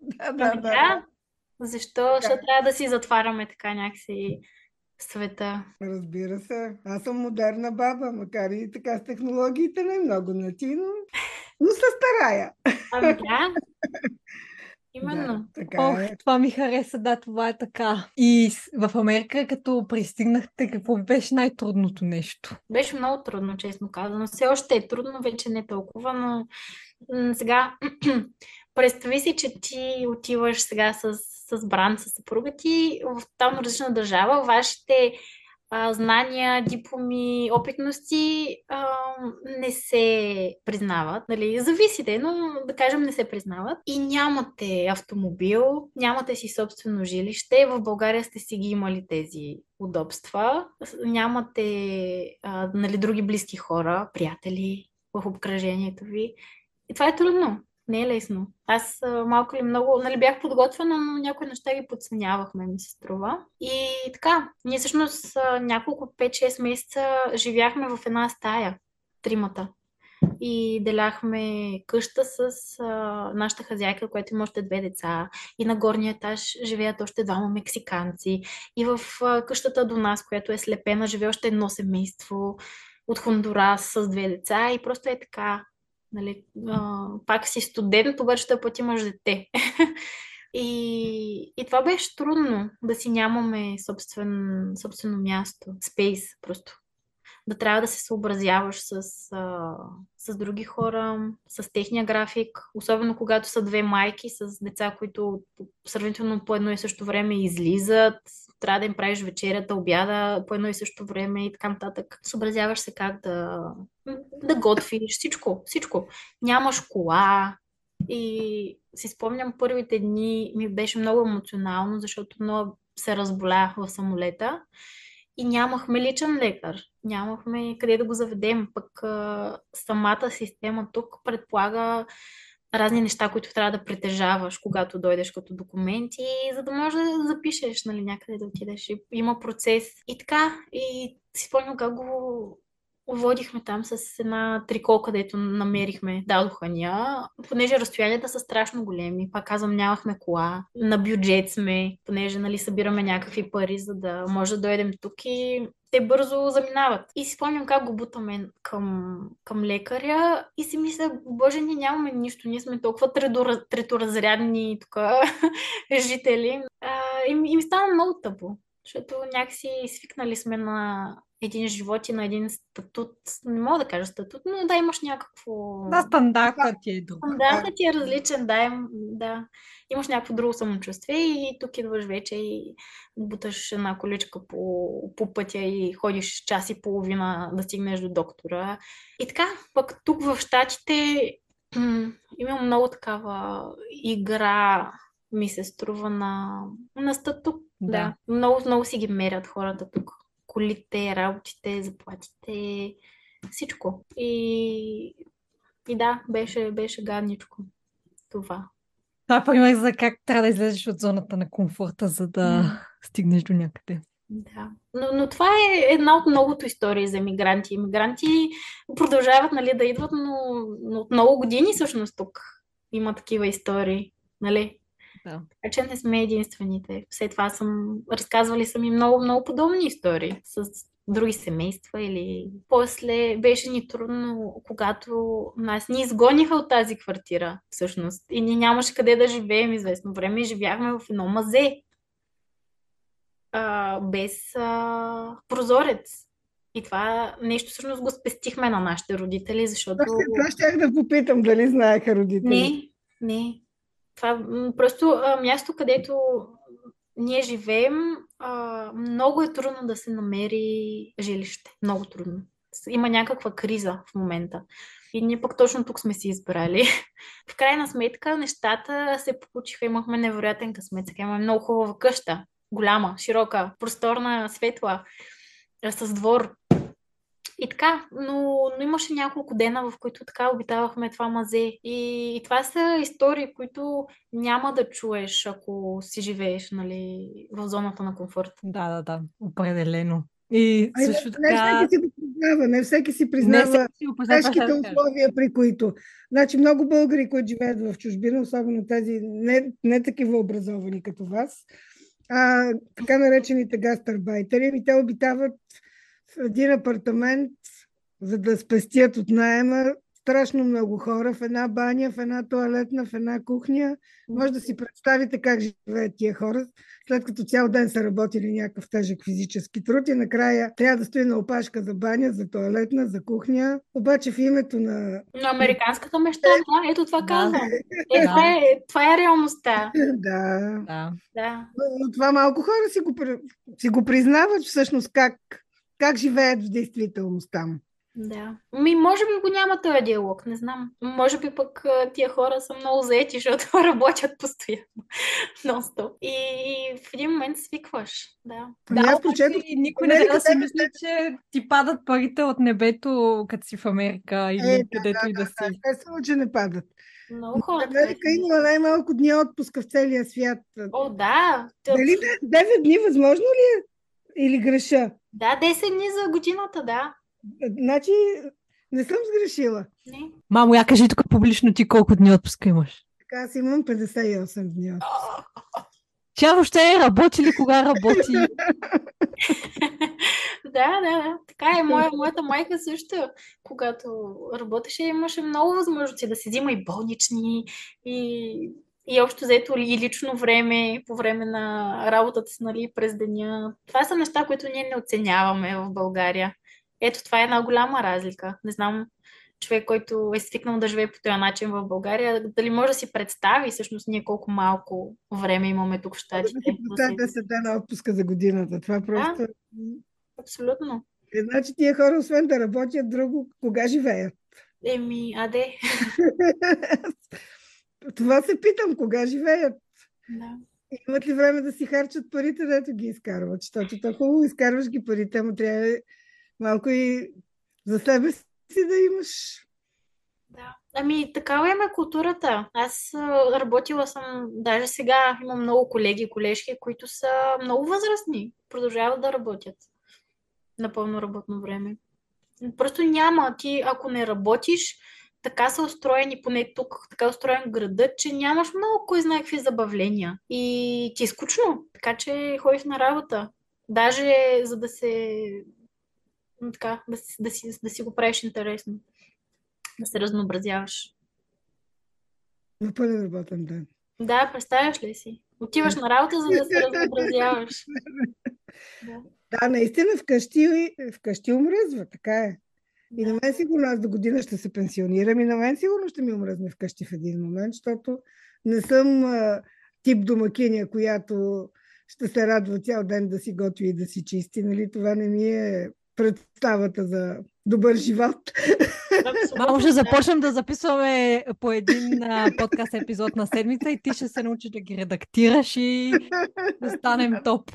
да, да, ами да. Защо? Защо трябва да си затваряме така някакси света. Разбира се. Аз съм модерна баба, макар и така с технологиите не е много нати, но, но се старая. Ами да. Именно. Да, така Ох, е. това ми хареса, да, това е така. И в Америка, като пристигнахте, какво беше най-трудното нещо? Беше много трудно, честно казано. Все още е трудно, вече не толкова, но м- сега представи си, че ти отиваш сега с с бранд, с съпруга ти в там различна държава, вашите знания, дипломи, опитности а, не се признават. Нали? Зависите, но да кажем не се признават. И нямате автомобил, нямате си собствено жилище. В България сте си ги имали тези удобства. Нямате а, нали, други близки хора, приятели в обкръжението ви. И това е трудно не е лесно. Аз малко или много, нали, бях подготвена, но някои неща ги подценявахме, ми се струва. И така, ние всъщност няколко 5-6 месеца живяхме в една стая, тримата. И деляхме къща с а, нашата хазяйка, която има още две деца. И на горния етаж живеят още двама мексиканци. И в а, къщата до нас, която е слепена, живее още едно семейство от Хондурас с две деца. И просто е така Нали, а, пак си студент, обаче да път имаш дете. и, и това беше трудно, да си нямаме собствен, собствено място, спейс просто. Да трябва да се съобразяваш с, а, с други хора, с техния график, особено когато са две майки с деца, които сравнително по едно и също време излизат, трябва да им правиш вечерята, обяда по едно и също време и така нататък. Съобразяваш се как да, да готвиш, всичко, всичко. Нямаш кола. И си спомням първите дни ми беше много емоционално, защото много се разболях в самолета и нямахме личен лекар. Нямахме къде да го заведем. Пък самата система тук предполага разни неща, които трябва да притежаваш, когато дойдеш като документи, за да можеш да запишеш нали, някъде да отидеш. Има процес. И така, и си спомням как го водихме там с една трико, където намерихме, дадоха ни понеже разстоянията са страшно големи. Пак казвам, нямахме кола, на бюджет сме, понеже нали, събираме някакви пари, за да може да дойдем тук и те бързо заминават. И си спомням как го бутаме към, към лекаря и си мисля, боже, ние нямаме нищо, ние сме толкова треторазрядни тук жители. А, и, и ми стана много тъпо, защото някакси свикнали сме на един живот и на един статут. Не мога да кажа статут, но да, имаш някакво... Да, стандартът ти е друг. Стандартът ти е различен, да, им, да. Имаш някакво друго самочувствие и тук идваш вече и буташ една количка по, по пътя и ходиш час и половина да стигнеш до доктора. И така, пък тук в Штатите имам много такава игра, ми се струва на, на статут. Да. да. Много, много си ги мерят хората тук колите, работите, заплатите, всичко. И, и да, беше, беше гадничко това. Това пример за как трябва да излезеш от зоната на комфорта, за да М. стигнеш до някъде. Да. Но, но това е една от многото истории за мигранти. Мигранти продължават нали, да идват, но, но от много години всъщност тук има такива истории. Нали? Да. Така че не сме единствените. След това съм разказвали съм и много, много подобни истории с други семейства или после беше ни трудно, когато нас ни изгониха от тази квартира всъщност и ни нямаше къде да живеем известно време и живяхме в едно мазе а, без а, прозорец. И това нещо всъщност го спестихме на нашите родители, защото... Това ще- Това щях да попитам, дали знаеха родители. Не, не. Това просто а, място, където ние живеем, а, много е трудно да се намери жилище. Много трудно. Има някаква криза в момента. И ние пък точно тук сме си избрали. В крайна сметка нещата се получиха. Имахме невероятен късмет. Сега имаме много хубава къща. Голяма, широка, просторна, светла, с двор. И така, но, но имаше няколко дена, в които така обитавахме това мазе. И, и това са истории, които няма да чуеш, ако си живееш нали, в зоната на комфорт. Да, да, да, определено. И Ай, също не, не така... всеки си го признава, не всеки си признава тежките условия, при които. Значи много българи, които живеят в чужбина, особено тези не, не такива образовани като вас, а, така наречените гастарбайтери, ами те обитават един апартамент, за да спестят от найема страшно много хора в една баня, в една туалетна, в една кухня. Може да си представите как живеят тия хора, след като цял ден са работили някакъв тежък физически труд и накрая трябва да стои на опашка за баня, за туалетна, за кухня. Обаче в името на... Но американската мечта, да, ето това Да. казвам. Е, Да. това, е, това е реалността. Да. Да. Да. Но, но това малко хора си го, при- си го признават всъщност как, как живеят в действителност там. Да. Ми, може би го няма този диалог, не знам. Може би пък тия хора са много заети, защото работят постоянно. Нон-стоп. И в един момент свикваш. Да. Ами Да, аз прочетох, никой не да си мисли, че ти падат парите от небето, като си в Америка или Е, да, където и да си. естествено, че не падат. Много хора. Америка има най-малко дни отпуска в целия свят. О, да. Дали 9 дни възможно ли е? Или греша? Да, 10 дни за годината, да. Значи не съм сгрешила. Не. Мамо, я кажи тук публично ти колко дни отпуска имаш. Така аз имам 58 дни. отпуск. Тя въобще е работи ли кога работи? Да, да, да. Така е. Моя, моята майка също, когато работеше, имаше много възможности да си взима и болнични, и, и общо взето и лично време по време на работата си, нали, през деня. Това са неща, които ние не оценяваме в България. Ето, това е една голяма разлика. Не знам, човек, който е свикнал да живее по този начин в България, дали може да си представи всъщност ние колко малко време имаме тук в Да Щатите. представя 10 дена отпуска за годината. Това просто... Абсолютно. Е, значи тия хора, освен да работят друго, кога живеят? Еми, аде. Това се питам, кога живеят? Да. Имат ли време да си харчат парите, дето ги изкарват? Защото то хубаво изкарваш ги парите, ама трябва малко и за себе си да имаш. Да. Ами, такава им е културата. Аз работила съм, даже сега имам много колеги и колежки, които са много възрастни, продължават да работят на пълно работно време. Просто няма. Ти, ако не работиш, така са устроени, поне тук, така е устроен градът, че нямаш много кой знае какви забавления. И ти е скучно, така че ходиш на работа. Даже за да се така, да, си- да, си, да си го правиш интересно. Да се разнообразяваш. На пълен работен ден. Да, представяш ли си? Отиваш на работа, за да се разнообразяваш. Да. Да, наистина вкъщи, вкъщи умръзва, така е. И на мен сигурно аз до година ще се пенсионирам и на мен сигурно ще ми умръзне вкъщи в един момент, защото не съм а, тип домакиня, която ще се радва цял ден да си готви и да си чисти. Нали? Това не ми е представата за добър живот. Мамо, ще да. започнем да записваме по един а, подкаст епизод на седмица и ти ще се научиш да ги редактираш и да станем топ.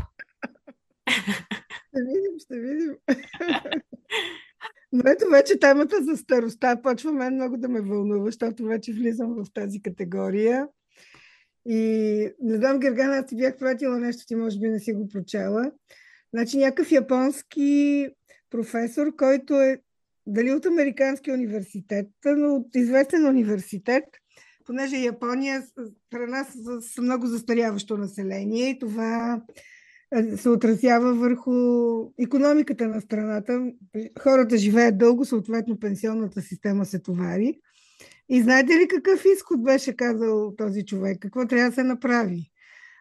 Ще видим, ще видим. Но ето вече темата за старостта почва мен много да ме вълнува, защото вече влизам в тази категория. И не знам, Гергана, аз ти бях пратила нещо, ти може би не си го прочела. Значи някакъв японски професор, който е дали от Американски университет, но от известен университет, понеже Япония страна с много застаряващо население и това се отразява върху економиката на страната. Хората живеят дълго, съответно пенсионната система се товари. И знаете ли какъв изход беше казал този човек? Какво трябва да се направи?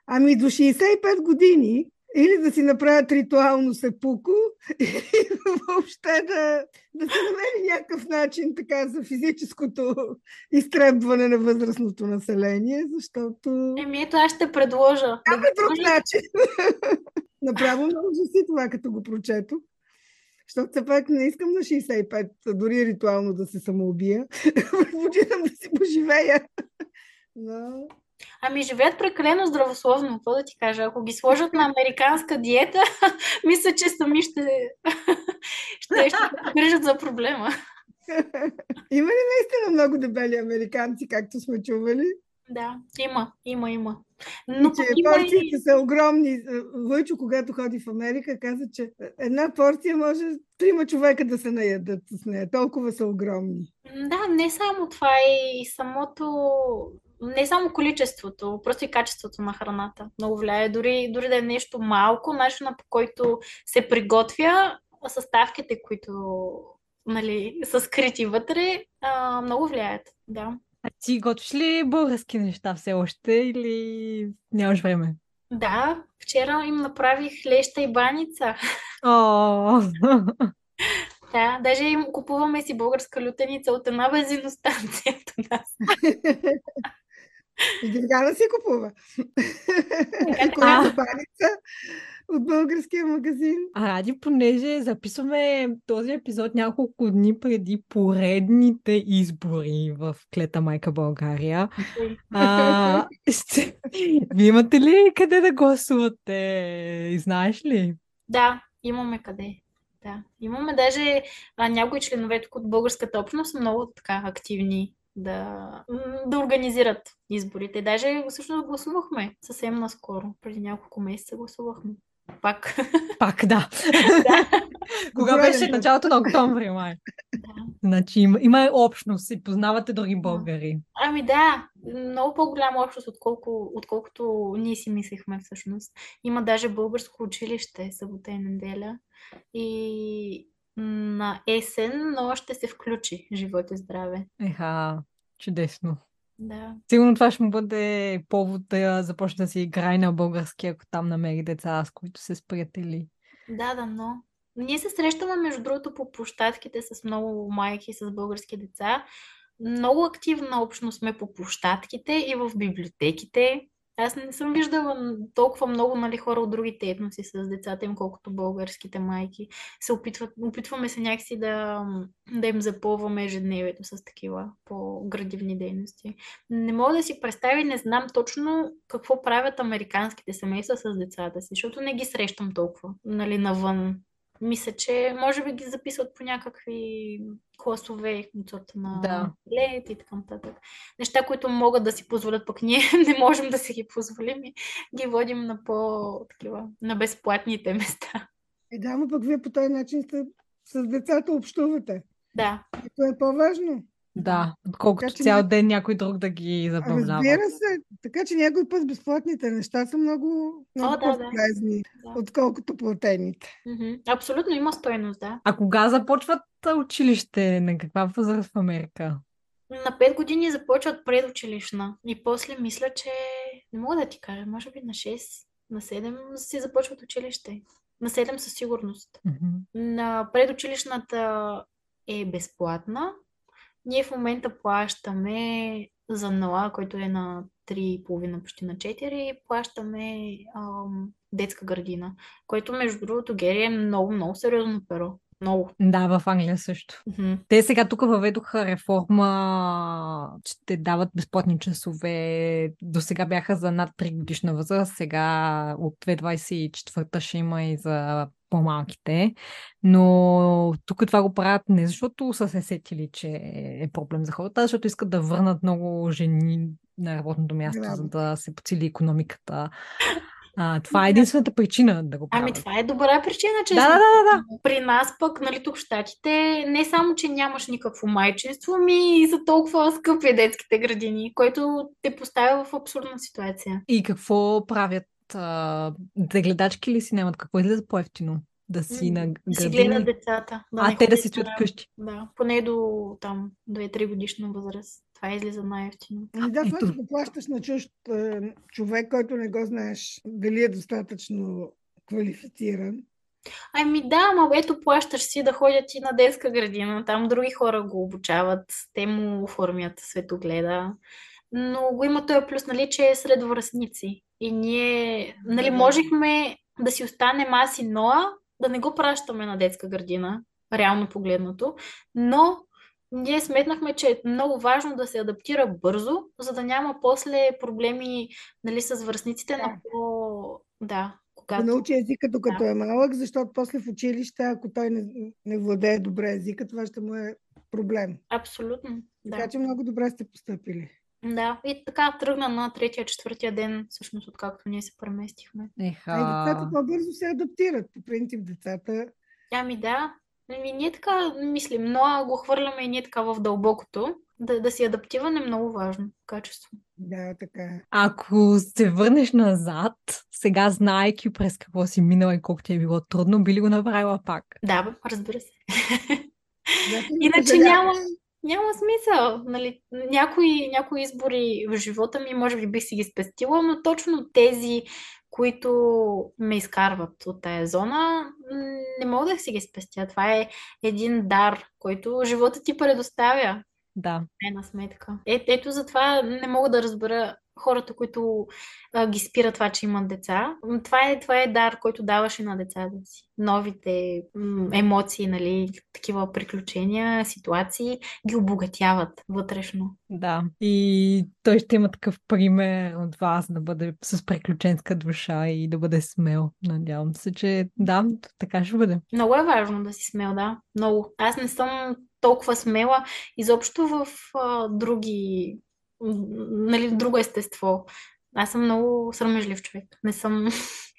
Ами до 65 години или да си направят ритуално сепуко, или въобще да, да се намери някакъв начин така за физическото изтребване на възрастното население, защото... Еми ето аз ще предложа. Няма да друг начин. Направо много си това, като го прочетох. Защото все пак не искам на 65, дори ритуално да се самоубия. Предпочитам да си поживея. Но Ами живеят прекалено здравословно, какво да ти кажа. Ако ги сложат на американска диета, мисля, че сами ще, ще, ще се грижат за проблема. Има ли наистина много дебели американци, както сме чували? Да, има, има, има. Но че има порциите и... са огромни. Войчо, когато ходи в Америка, каза, че една порция може трима човека да се наядат с нея. Толкова са огромни. Да, не само това, и самото не само количеството, просто и качеството на храната много влияе. Дори, дори да е нещо малко, начина по който се приготвя, съставките, които нали, са скрити вътре, а, много влияят. Да. А ти готвиш ли български неща все още или нямаш време? Да, вчера им направих леща и баница. О, Да, даже им купуваме си българска лютеница от една бензиностанция до нас. И Гергана си купува. Която баница от българския магазин. а Ради, понеже записваме този епизод няколко дни преди поредните избори в Клета Майка България. А, ще... Вие имате ли къде да гласувате? Знаеш ли? Да, имаме къде. Да, имаме даже а, някои членове тук от българската общност са много така активни да, да организират изборите. Даже всъщност гласувахме съвсем наскоро, преди няколко месеца гласувахме. Пак. Пак, да. Кога Добре, беше да. началото на октомври, май. Да. Значи има, има общност и познавате други българи. Ами да, много по-голяма общност, отколко, отколкото ние си мислихме всъщност. Има даже българско училище събота и неделя. И на есен, но ще се включи живот и здраве. Еха, чудесно. Да. Сигурно това ще му бъде повод да започне да си играе на български, ако там намери деца, с които се сприятели. Да, да, но. Ние се срещаме, между другото, по площадките с много майки с български деца. Много активна общност сме по площадките и в библиотеките. Аз не съм виждала толкова много нали, хора от другите етноси с децата им, колкото българските майки. Се опитват, опитваме се някакси да, да им запълваме ежедневието с такива по-градивни дейности. Не мога да си представя и не знам точно какво правят американските семейства с децата си, защото не ги срещам толкова нали, навън. Мисля, че може би ги записват по някакви класове от сорта на Да. лет и така нататък. Неща, които могат да си позволят, пък ние не можем да си ги позволим и ги водим на по такива, на безплатните места. Е, да, но пък вие по този начин сте, с децата общувате. Да, И това е по-важно. Да, отколкото Така цял ден някой друг да ги забавлява. Разбира се. Така че някой път безплатните неща са много, много О, да, да. по-полезни, Да. отколкото платените. Мгм. абсолютно има стойност, да. А кога започват училище? На каква възраст в Америка? На 5 години започват предучилищна и после мисля, че не мога да ти кажа, може би на 6, на 7 си започват училище. На 7 със сигурност. Мгм. На предучилищната е безплатна. Ние в момента плащаме за НОА, който е на 3,5, почти на 4, плащаме ам, детска градина, което между другото Гери е много, много сериозно перо. Много. Да, в Англия също. Мгм. Те сега тук въведоха реформа, че те дават безплатни часове. До сега бяха за над 3 годишна възраст, сега от 2024 ще има и за по-малките. Но тук това го правят не защото са се сетили, че е проблем за хората, а защото искат да върнат много жени на работното място, за да се подсили економиката. А, това е единствената причина да го правят. Ами това е добра причина, че Да, да, да, да. при нас пък, нали, тук в Штатите, не само, че нямаш никакво майчинство, ми и са толкова скъпи детските градини, което те поставя в абсурдна ситуация. И какво правят? А, да гледачки ли си нямат? Какво излиза по-ефтино? Да си на Да си гледат децата. а, не те да си стоят вкъщи. Да, поне до там 2-3 годишна възраст. Това излиза най-ефтино. Ами да, това го плащаш на чужд е, човек, който не го знаеш дали е достатъчно квалифициран. Ами да, ама ето плащаш си да ходят и на детска градина. Там други хора го обучават. Те му оформят светогледа. Но го има този плюс, нали, че е сред връстници. И ние, нали, Да. можехме да си останем аз и Ноа, да не го пращаме на детска градина, реално погледнато. Но ние сметнахме, че е много важно да се адаптира бързо, за да няма после проблеми, нали, с връстниците на Да. по... Да, Да когато... научи езика докато Да. е малък, защото после в училище, ако той не, не владее добре езика, това ще му е проблем. Абсолютно, Така да. че много добре сте поступили. Да, и така тръгна на третия, четвъртия ден, всъщност, откакто ние се преместихме. Еха. А и децата по-бързо се адаптират. По принцип децата Ами да, ами ние така мислим, но го хвърляме и ние така в дълбокото. Да, да си адаптиране е много важно качество. Да, така е. Ако се върнеш назад, сега знаейки през какво си минала и колко ти е било трудно, би ли го направила пак? Да, бе, разбира се. Не Иначе няма, няма смисъл. Нали? Някои, някои избори в живота ми, може би бих си ги спестила, но точно тези, които ме изкарват от тая зона, не мога да си ги спестя. Това е един дар, който живота ти предоставя. Да. крайна сметка. Е, ето затова не мога да разбера хората, които а, ги спира това, че имат деца. Това е, това е дар, който даваш и на децата си. Новите м, емоции, нали, такива приключения, ситуации ги обогатяват вътрешно. Да. И той ще има такъв пример от вас да бъде с приключенска душа и да бъде смел. Надявам се, че да, така ще бъде. Много е важно да си смел, да. Много. Аз не съм толкова смела изобщо в а, други, нали, друго естество. Аз съм много срамежлив човек. Не съм...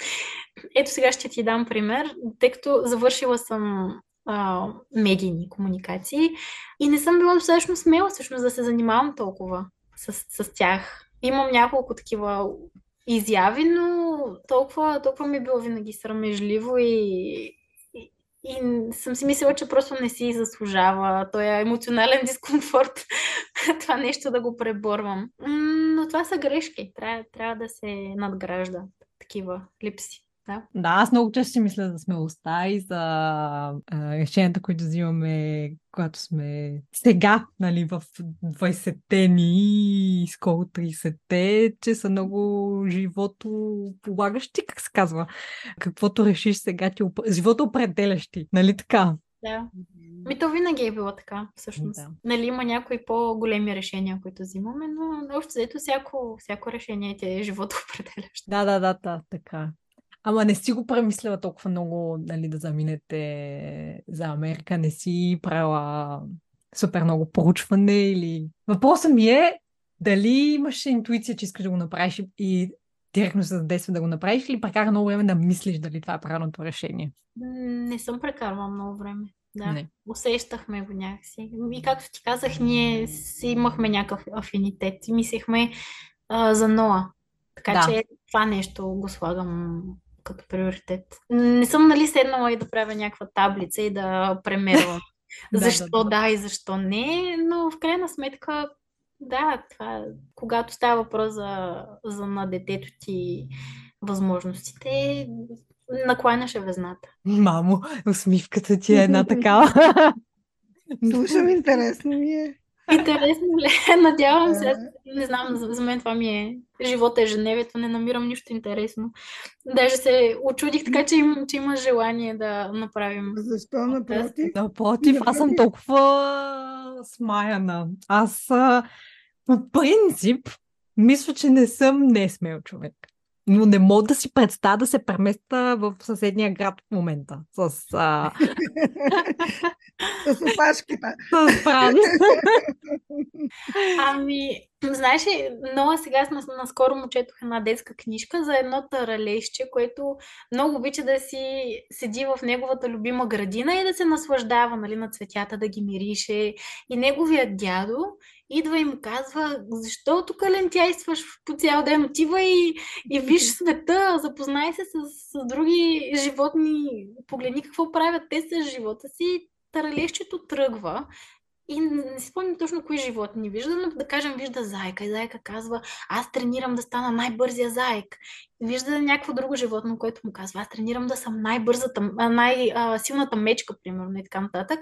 Ето сега ще ти дам пример, тъй като завършила съм а, медийни комуникации и не съм била достатъчно смела всъщност да се занимавам толкова с, с тях. Имам няколко такива изяви, но толкова, толкова ми е било винаги срамежливо и, и, съм си мислила, че просто не си заслужава този емоционален дискомфорт, това нещо да го преборвам. Но това са грешки. Трябва, трябва да се надгражда такива липси. Да. Да, аз много често си мисля за смелостта и за а, решенията, които взимаме, когато сме сега, нали, в 20-те ни, и скоро 30-те, че са много живото полагащи, как се казва. Каквото решиш сега, ти оп... живото определящи, нали така? Да. Ми то винаги е било така, всъщност. Да. Нали, има някои по-големи решения, които взимаме, но общо взето всяко, всяко решение ти е живото определящо. Да, да, да, да, така. Ама не си го премисляла толкова много, нали, да заминете за Америка, не си правила супер много проучване или... Въпросът ми е дали имаше интуиция, че искаш да го направиш и директно се задейства да го направиш или прекара много време да мислиш дали това е правилното решение? Не съм прекарвала много време. Да, Не. усещахме го някакси. И както ти казах, ние си имахме някакъв афинитет и мислехме а, за Ноа. Така Да. че това нещо го слагам като приоритет. Не съм, нали, седнала и да правя някаква таблица и да премервам Да, защо да, да, и защо не, но в крайна сметка, да, това, когато става въпрос за, за на детето ти възможностите, накланяш е везната. Мамо, усмивката ти е една такава. Слушам, интересно ми е. Интересно ли? Надявам се. Да. Не знам, за мен това ми е живота е ежедневието, не намирам нищо интересно. Даже се очудих така, че, им, че има желание да направим. Защо напротив? Напротив, аз съм толкова смаяна. Аз а, по принцип мисля, че не съм несмел човек. Но не мога да си представя да се преместа в съседния град в момента. С, а... С опашката. с Фран. Ами, знаеш ли, много сега сме наскоро му четох една детска книжка за едно таралещче, което много обича да си седи в неговата любима градина и да се наслаждава нали, на цветята, да ги мирише. И неговият дядо идва и му казва, защо тук лентяйстваш по цял ден, отива и, и виж света, запознай се с, с други животни, погледни какво правят те с живота си. Таралещето тръгва и не си спомням точно кои животни вижда, но да кажем вижда зайка и зайка казва, аз тренирам да стана най-бързия заек. Вижда някакво друго животно, което му казва, аз тренирам да съм най-бързата, най-силната мечка, примерно, и така нататък.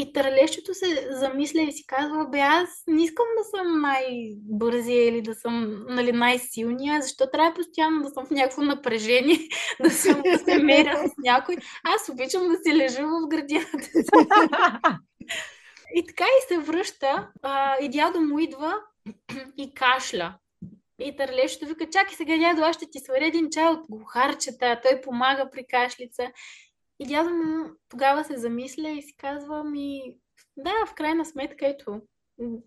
И тралещето се замисля и си казва, бе, аз не искам да съм най-бързия или да съм нали, най-силния, защо трябва постоянно да съм в някакво напрежение, да, съм, да се меря с някой. Аз обичам да си лежа в градината. и така и се връща, а, и дядо му идва и кашля. И търлещето вика, чакай сега, дядо, аз ще ти сваря един чай от глухарчета. Той помага при кашлица. И дядо му тогава се замисля и си казва ми, да, в крайна сметка, ето,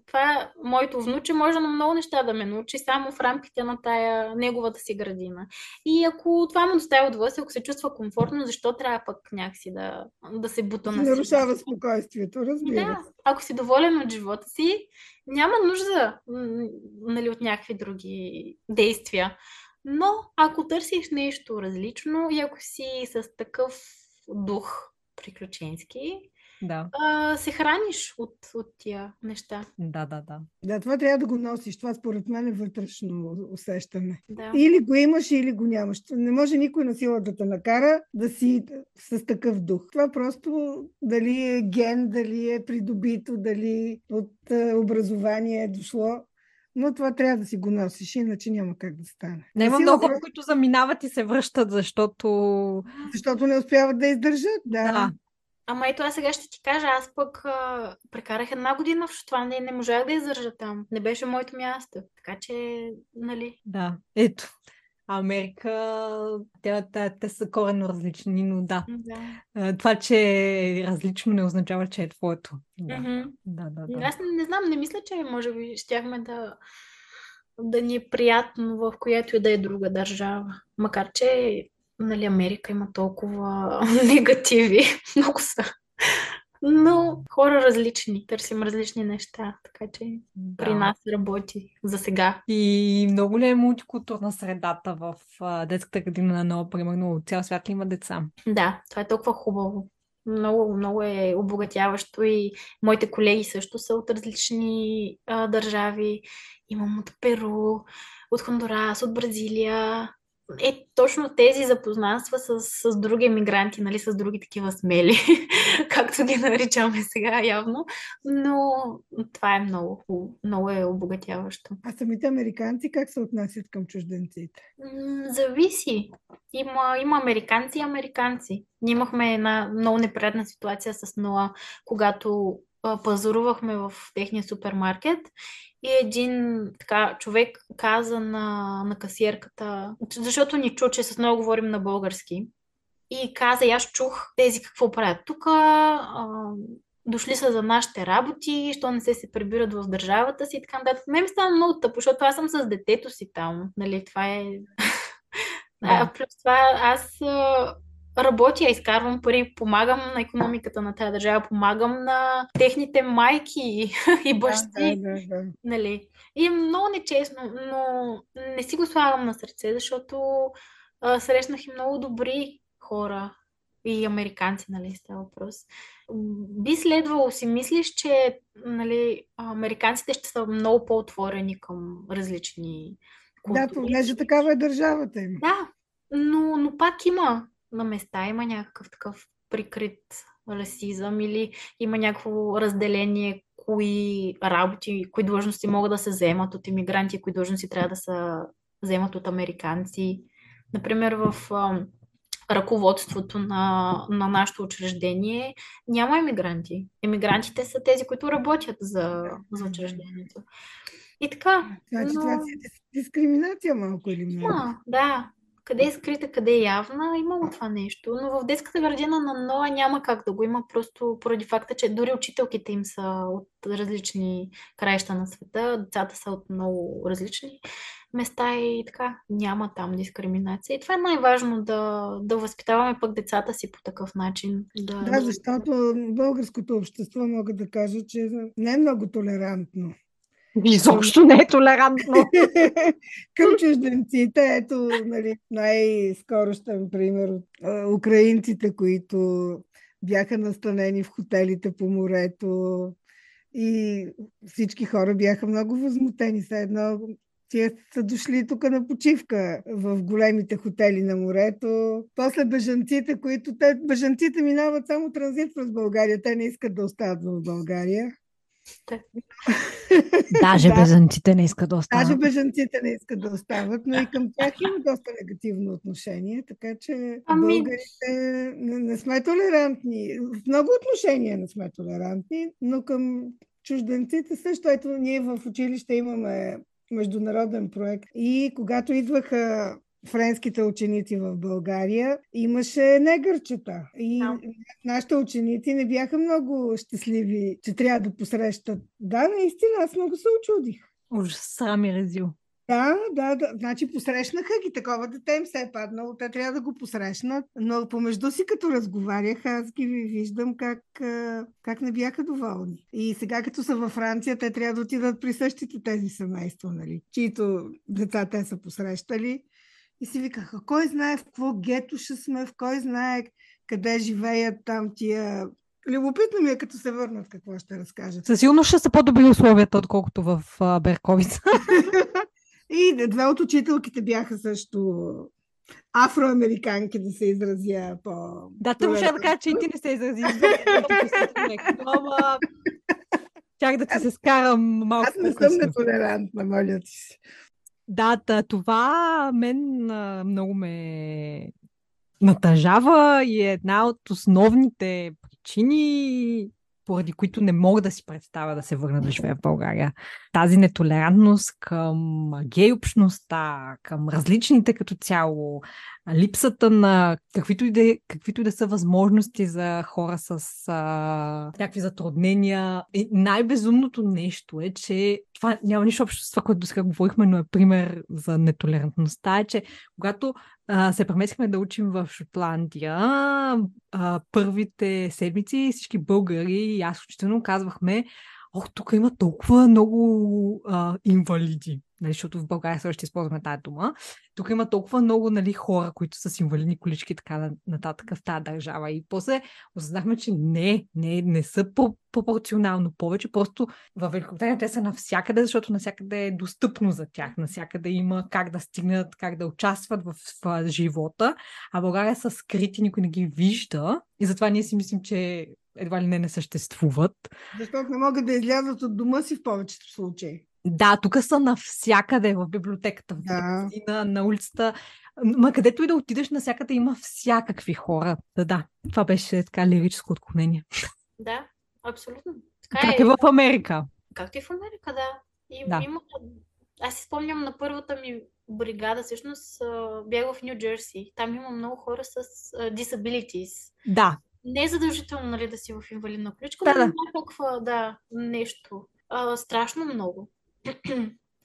това моето внуче може на много неща да ме научи, само в рамките на тая неговата си градина. И ако това му доставя удоволствие, ако се чувства комфортно, защо трябва пък някакси да, да се бута на Нарушава спокойствието, разбира Да, ако си доволен от живота си, няма нужда нали, от някакви други действия. Но ако търсиш нещо различно и ако си с такъв дух приключенски, да. а, се храниш от, от тия неща. Да, да, да. Да, това трябва да го носиш. Това според мен е вътрешно усещане. Да. Или го имаш, или го нямаш. Не може никой на сила да те накара да си с такъв дух. Това просто дали е ген, дали е придобито, дали от е, образование е дошло. Но това трябва да си го носиш, иначе няма как да стане. Не, има много, просто- които заминават и се връщат, защото... Защото не успяват да издържат. Да. Да. Ама ето аз сега ще ти кажа, аз пък а, прекарах една година в Шотландия и не можах да издържа там. Не беше моето място. Така че, нали, Да, ето. Америка, те, те, те са коренно различни, но да. да. Това, че е различно, не означава, че е твоето. Да, Мгм. да, да. да. Аз не, не знам, не мисля, че може би щяхме да, да ни е приятно в която и да е друга държава. Макар, че нали, Америка има толкова негативи. Много са. Но хора различни, търсим различни неща, така че при Да. нас работи за сега. И много ли е мултикултурна средата в а, детската градина на Нова, примерно, от цял свят ли има деца? Да, това е толкова хубаво. Много, много е обогатяващо и моите колеги също са от различни а, държави. Имам от Перу, от Хондурас, от Бразилия. Е, точно тези запознанства с, с други емигранти, нали, с други такива смели, както ги наричаме сега явно. Но това е много, хубаво, много е обогатяващо. А самите американци как се отнасят към чужденците? М, Зависи. Има, има американци и американци. Ние имахме една много неприятна ситуация с Ноа, когато пазарувахме в техния супермаркет и един така човек каза на, на касиерката, защото ни чу, че с много говорим на български. И каза, и аз чух тези какво правят тук, дошли са за нашите работи, що не се се прибират в държавата си и така нататък. Мен ми стана много тъпо, защото аз съм с детето си там. Нали, това е... А, Да. плюс това аз а, работя, изкарвам пари, помагам на економиката на тази държава, помагам на техните майки и бащи. Да, да, да. Нали? И е много нечестно, но не си го слагам на сърце, защото а, срещнах и много добри хора и американци, нали, става въпрос. Би следвало си мислиш, че нали, американците ще са много по-отворени към различни Да, култури. понеже такава е държавата им. Да, но, но пак има на места, има някакъв такъв прикрит расизъм или има някакво разделение кои работи, кои длъжности могат да се вземат от иммигранти, кои длъжности трябва да се вземат от американци. Например, в ръководството на, на нашето учреждение няма емигранти. Емигрантите са тези, които работят за, за учреждението. И така. Значи но... това си е дис- дискриминация малко или много. Има, да. Къде е скрита, къде е явна, имало това нещо. Но в детската градина на Ноа няма как да го има, просто поради факта, че дори учителките им са от различни краища на света, децата са от много различни места и така няма там дискриминация. И това е най-важно да, да възпитаваме пък децата си по такъв начин. Да, Да, защото българското общество мога да кажа, че не е много толерантно. Изобщо не е толерантно. към чужденците. Ето, нали, най-скорощен пример от украинците, които бяха настанени в хотелите по морето и всички хора бяха много възмутени. Все едно тия са дошли тук на почивка в големите хотели на морето. После бежанците, които те, бежанците минават само транзит през България. Те не искат да остават в България. Даже Да. бежанците не искат да Даже останат. бежанците не искат да остават, но и към тях има доста негативно отношение, така че Ами- българите не, не сме толерантни. В много отношения не сме толерантни, но към чужденците също. Ето ние в училище имаме международен проект и когато идваха френските ученици в България, имаше негърчета. И Да. нашите ученици не бяха много щастливи, че трябва да посрещат. Да, наистина, аз много се очудих. Ужас, срам и резил. Да, да, да. Значи посрещнаха ги. Такова дете им се е паднало. Те трябва да го посрещнат. Но помежду си, като разговаряха, аз ги виждам как, как не бяха доволни. И сега, като са във Франция, те трябва да отидат при същите тези семейства, нали? Чието деца те са посрещали. И си викаха, кой знае в какво гето ще сме, в кой знае къде живеят там тия... Любопитно ми е, като се върнат, какво ще разкажат. Със сигурност ще са по-добри условията, отколкото в а, Берковица. И две от учителките бяха също афроамериканки, да се изразя по... Да, тъм ще да кажа, че и ти не се изрази. Чак да ти се скарам малко Аз не съм нетолерантна, моля ти се. Да, та, това мен много ме натъжава и е една от основните причини, поради които не мога да си представя да се върна да живея в България. Тази нетолерантност към гей общността, към различните като цяло, липсата на каквито и да, каквито и да са възможности за хора с а, някакви затруднения. И най-безумното нещо е, че това няма нищо общо с това, което до сега говорихме, но е пример за нетолерантността, е, че когато а, се преместихме да учим в Шотландия, а, първите седмици всички българи и аз включително казвахме, ох, тук има толкова много а, инвалиди, нали, защото в България също ще използваме тази дума. Тук има толкова много нали, хора, които са с инвалидни колички така на- нататък в тази държава. И после осъзнахме, че не, не, не са по- пропорционално повече. Просто в Великобритания те са навсякъде, защото навсякъде е достъпно за тях. Навсякъде има как да стигнат, как да участват в, в живота. А България са скрити, никой не ги вижда. И затова ние си мислим, че едва ли не не съществуват. Защото не могат да излязат от дома си в повечето случаи. Да, тук са навсякъде, в библиотеката, в Да. магазина, на улицата. Ма където и да отидеш, навсякъде има всякакви хора. Да, да. Това беше така лирическо отклонение. Да, абсолютно. Така Как е, е в Америка? както и в Америка, да. И Да. има... Аз си спомням на първата ми бригада, всъщност бях в Нью Джерси. Там има много хора с disabilities. Да, Не е задължително нали, да си в инвалидна количка, Да, но да. някаква, да, нещо. А, страшно много.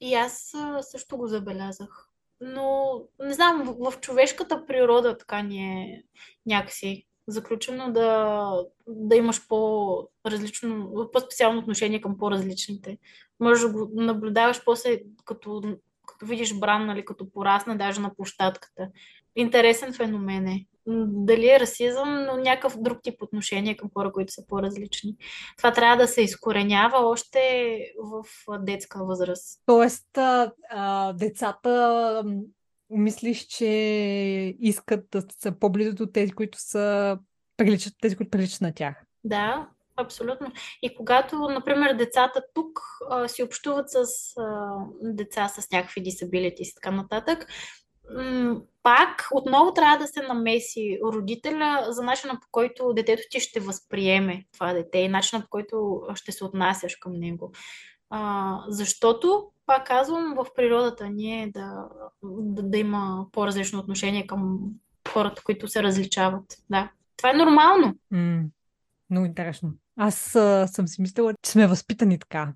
И аз също го забелязах. Но, не знам, в, в човешката природа така ни е някакси заключено да, да имаш по-различно, по-специално отношение към по-различните. Може да го наблюдаваш после, като, като видиш Бран, нали, като порасне даже на площадката. Интересен феномен е. Дали е расизъм, но някакъв друг тип отношение към хора, които са по-различни. Това трябва да се изкоренява още в детска възраст. Тоест, а, а, децата мислиш, че искат да са по-близо до тези, които са приличат, тези, които приличат на тях. Да, абсолютно. И когато, например, децата тук а, си общуват с а, деца с някакви disabilities и така нататък, пак отново трябва да се намеси родителя за начина по който детето ти ще възприеме това дете и начина по който ще се отнасяш към него. А, защото, пак казвам, в природата ни е да, да, да има по-различно отношение към хората, които се различават. Да. Това е нормално. М, много интересно. Аз а, съм си мислила, че сме възпитани така.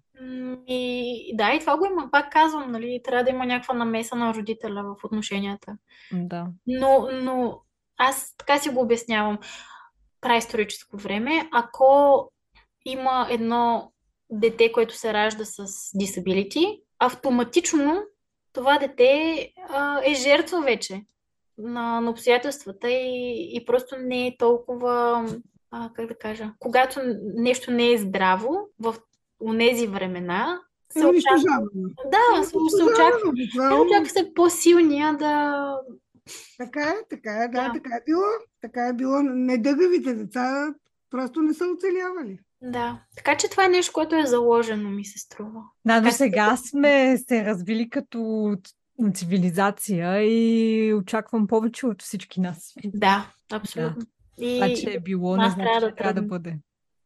И да, и това го има. Пак казвам, нали, трябва да има някаква намеса на родителя в отношенията. Да. Но, но аз така си го обяснявам. Праисторическо време, ако има едно дете, което се ражда с disability, автоматично това дете а, е жертва вече на, на обстоятелствата и, и просто не е толкова, а, как да кажа, когато нещо не е здраво в тези времена, се очаква. Да, се, се очаква. Се очаква се по-силния да. Така е, така е, да, да, така е било. Така е било. Недъгавите деца просто не са оцелявали. Да, така че това е нещо, което е заложено, ми се струва. Да, но сега сме се развили като цивилизация и очаквам повече от всички нас. Да, абсолютно. Да. И... Това, че е било, не значи, трябва да, трябва да бъде.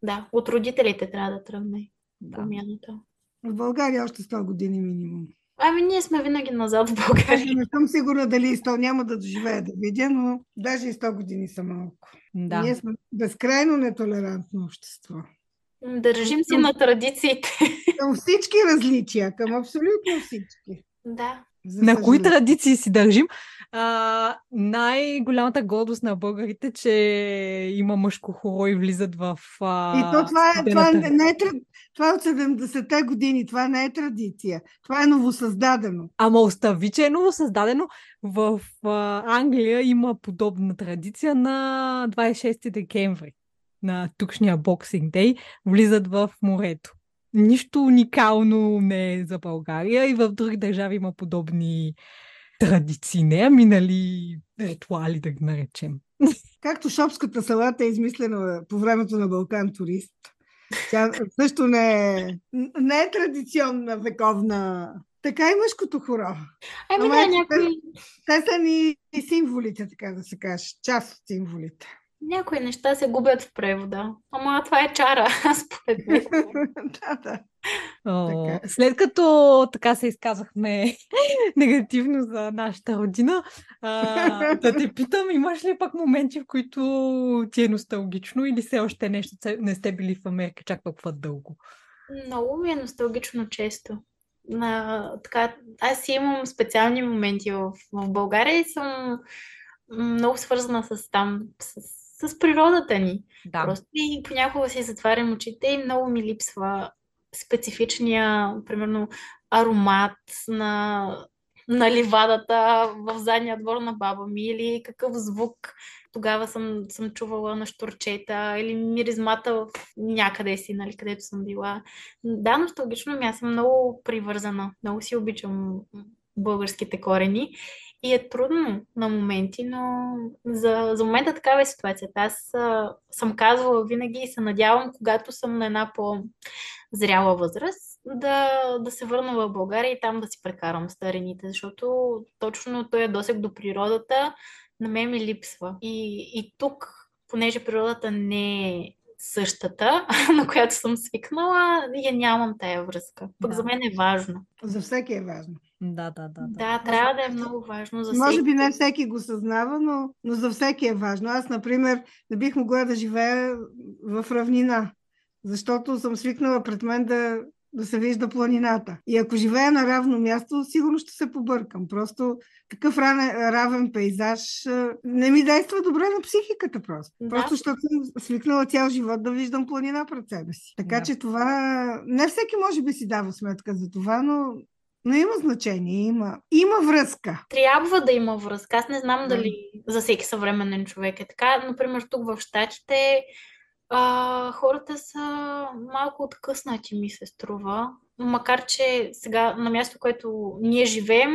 Да, от родителите трябва да тръгне да. промяната. В България още 100 години минимум. Ами ние сме винаги назад в България. Не съм сигурна дали 100 няма да доживея да видя, но даже и 100 години са малко. Да. Ние сме безкрайно нетолерантно общество. Държим си на традициите. Към всички различия, към абсолютно всички. Да. На кои традиции си държим? А, най-голямата гордост на българите, че има мъжко хоро и влизат в. А, и то това е, това, е, не е, това е от 70-те години, това не е традиция. Това е новосъздадено. Ама остави, че е новосъздадено. В а, Англия има подобна традиция на 26 декември, на тукшния боксинг дей, влизат в морето нищо уникално не е за България и в други държави има подобни традиции, не ами нали ритуали да ги наречем. Както шопската салата е измислена по времето на Балкан турист. Тя също не е, не е традиционна вековна. Така и мъжкото хоро. Ами да, някои... Те са ни символите, така да се каже. Част от символите. Някои неща се губят в превода. Ама това е чара, според мен. да, да. О, така. След като така се изказахме негативно за нашата родина, а, да те питам, имаш ли пък моменти, в които ти е носталгично или все още нещо не сте били в Америка чак толкова дълго? Много ми е носталгично често. На, така, аз имам специални моменти в, в България и съм много свързана с там, с, с природата ни. Да. Просто и понякога си затварям очите и много ми липсва специфичния, примерно, аромат на, на ливадата в задния двор на баба ми или какъв звук тогава съм, съм чувала на штурчета или миризмата в някъде си, нали, където съм била. Да, носталгично ми, аз съм много привързана. Много си обичам българските корени и е трудно на моменти, но за, за момента такава е ситуацията. Аз а, съм казвала винаги и се надявам, когато съм на една по-зряла възраст, да, да се върна в България и там да си прекарам старините, защото точно той е досег до природата, на мен ми липсва. И, и тук, понеже природата не е същата, на която съм свикнала, я нямам тая връзка. Пък да. за мен е важно. За всеки е важно. Да, да, да. Да, да трябва да е много важно за всеки. Може би не всеки го съзнава, но, но за всеки е важно. Аз, например, не бих могла да живея в равнина, защото съм свикнала пред мен да, да се вижда планината. И ако живея на равно място, сигурно ще се побъркам. Просто такъв равен, равен пейзаж не ми действа добре на психиката просто. Да. Просто защото съм свикнала цял живот да виждам планина пред себе си. Така да. че това... Не всеки може би си дава сметка за това, но но има значение, има, има връзка. Трябва да има връзка. Аз не знам дали за всеки съвременен човек е така. Например, тук в Штатите а, хората са малко откъснати, ми се струва. Макар, че сега на място, което ние живеем,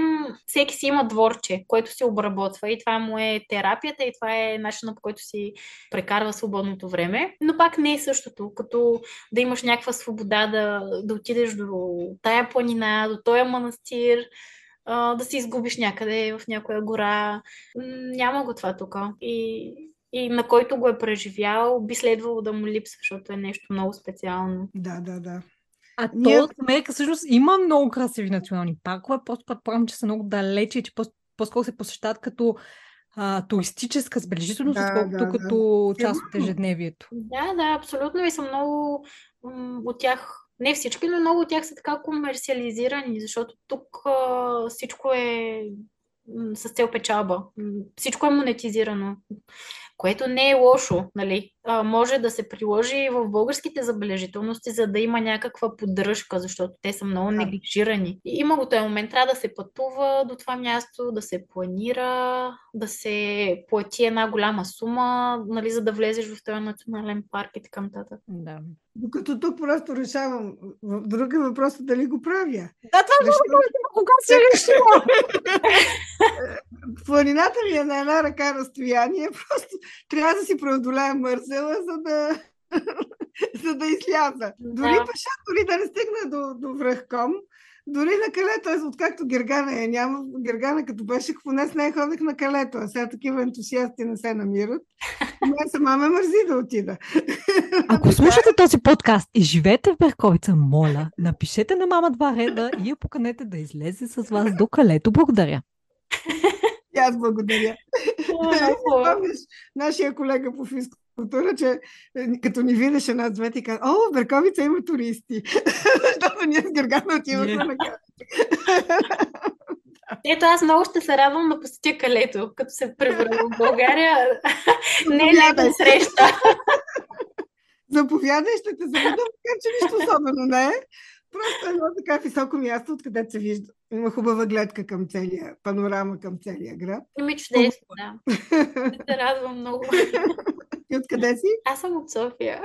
всеки си има дворче, което се обработва и това му е терапията и това е начинът по който си прекарва свободното време. Но пак не е същото, като да имаш някаква свобода да, да отидеш до тая планина, до този манастир, да се изгубиш някъде в някоя гора. Няма го това тук. И и на който го е преживял, би следвало да му липсва, защото е нещо много специално. Да, да, да. А Ние- то Америка всъщност има много красиви национални паркове, просто предполагам, че са много далече и че по- по-скоро се посещават като а, туристическа забележителност, Да, отколкото да, да. като част от ежедневието. Да, да, абсолютно. И са много м, от тях, не всички, но много от тях са така комерциализирани, защото тук а, всичко е с цел печалба. Всичко е монетизирано, което не е лошо, нали? А, може да се приложи и в българските забележителности, за да има някаква поддръжка, защото те са много Да. неглижирани. И има го този момент, трябва да се пътува до това място, да се планира, да се плати една голяма сума, нали, за да влезеш в този национален парк и така нататък. Да. Докато тук просто решавам. В- Друг е въпросът дали го правя. Да, това е много Решавам. кога си решила. Планината ми е на една ръка разстояние. Просто трябва да си преодолея мързела, за да, за да изляза. Дори Да. пеша, дори да не стигна до, до връхком, дори на калето, аз откакто Гергана я няма, Гергана като беше поне с нея ходех на калето, а сега такива ентусиасти не се намират. Мен сама ме мързи да отида. Ако слушате този подкаст и живеете в Берковица, моля, напишете на мама два реда и я поканете да излезе с вас до калето. Благодаря. И аз благодаря. Помниш нашия колега по физкултура, че е, като ни видеше нас двете и каза, о, в Берковица има туристи. Защото ние с Гергана отивахме Не. на. Ето аз много ще се радвам да посетя калето, като се превърна в България. Не е лека среща. Заповядай, ще те заведа, макар че нищо особено не е. Просто едно така високо място, откъдето се вижда. Има хубава гледка към целия, панорама към целия град. Ми чудесно, да. Ще се радвам много. И откъде си? Аз съм от София.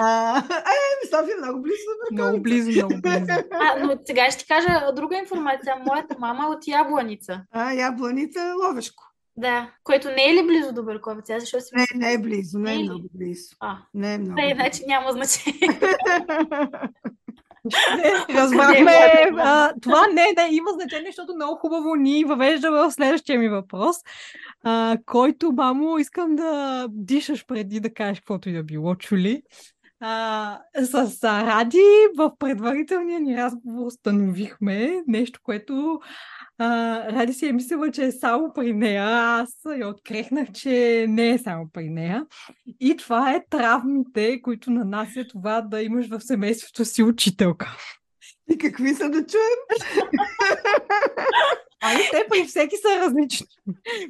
А, е, София е много близо до Много близо, много близо. А, но сега ще ти кажа друга информация. Моята мама е от Ябланица. А, Ябланица, Ловешко. Да, което не е ли близо до Берковица? Аз защо си Не, не е близо, не е Не е много близо. А, Не е много да, близо. иначе няма значение. Разбрахме. А, това не, не, има значение, защото много хубаво ни въвежда в следващия ми въпрос, а, който, мамо, искам да дишаш преди да кажеш каквото и да било, чули. А, с Ради в предварителния ни разговор установихме нещо, което а, Ради си е мислила, че е само при нея. Аз я открехнах, че не е само при нея. И това е травмите, които нанася това да имаш в семейството си учителка. И какви са да чуем? Ами те при всеки са различни.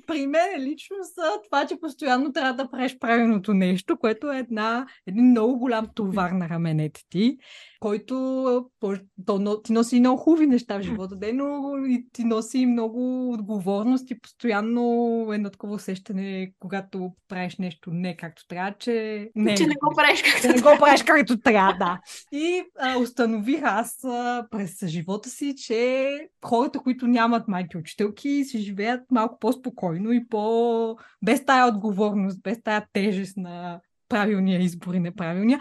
При мен лично са това, че постоянно трябва да правиш правилното нещо, което е една, един много голям товар на раменете ти, който то, ти носи много хубави неща в живота, де, но и ти носи много отговорност и постоянно едно такова усещане, когато правиш нещо не както трябва, че не е че не го правиш както не го правиш както трябва, да. И а, установих аз а, през живота си, че хората, които нямат майки учителки, си живеят малко по-спокойно и по... без тая отговорност, без тая тежест на правилния избор и неправилния.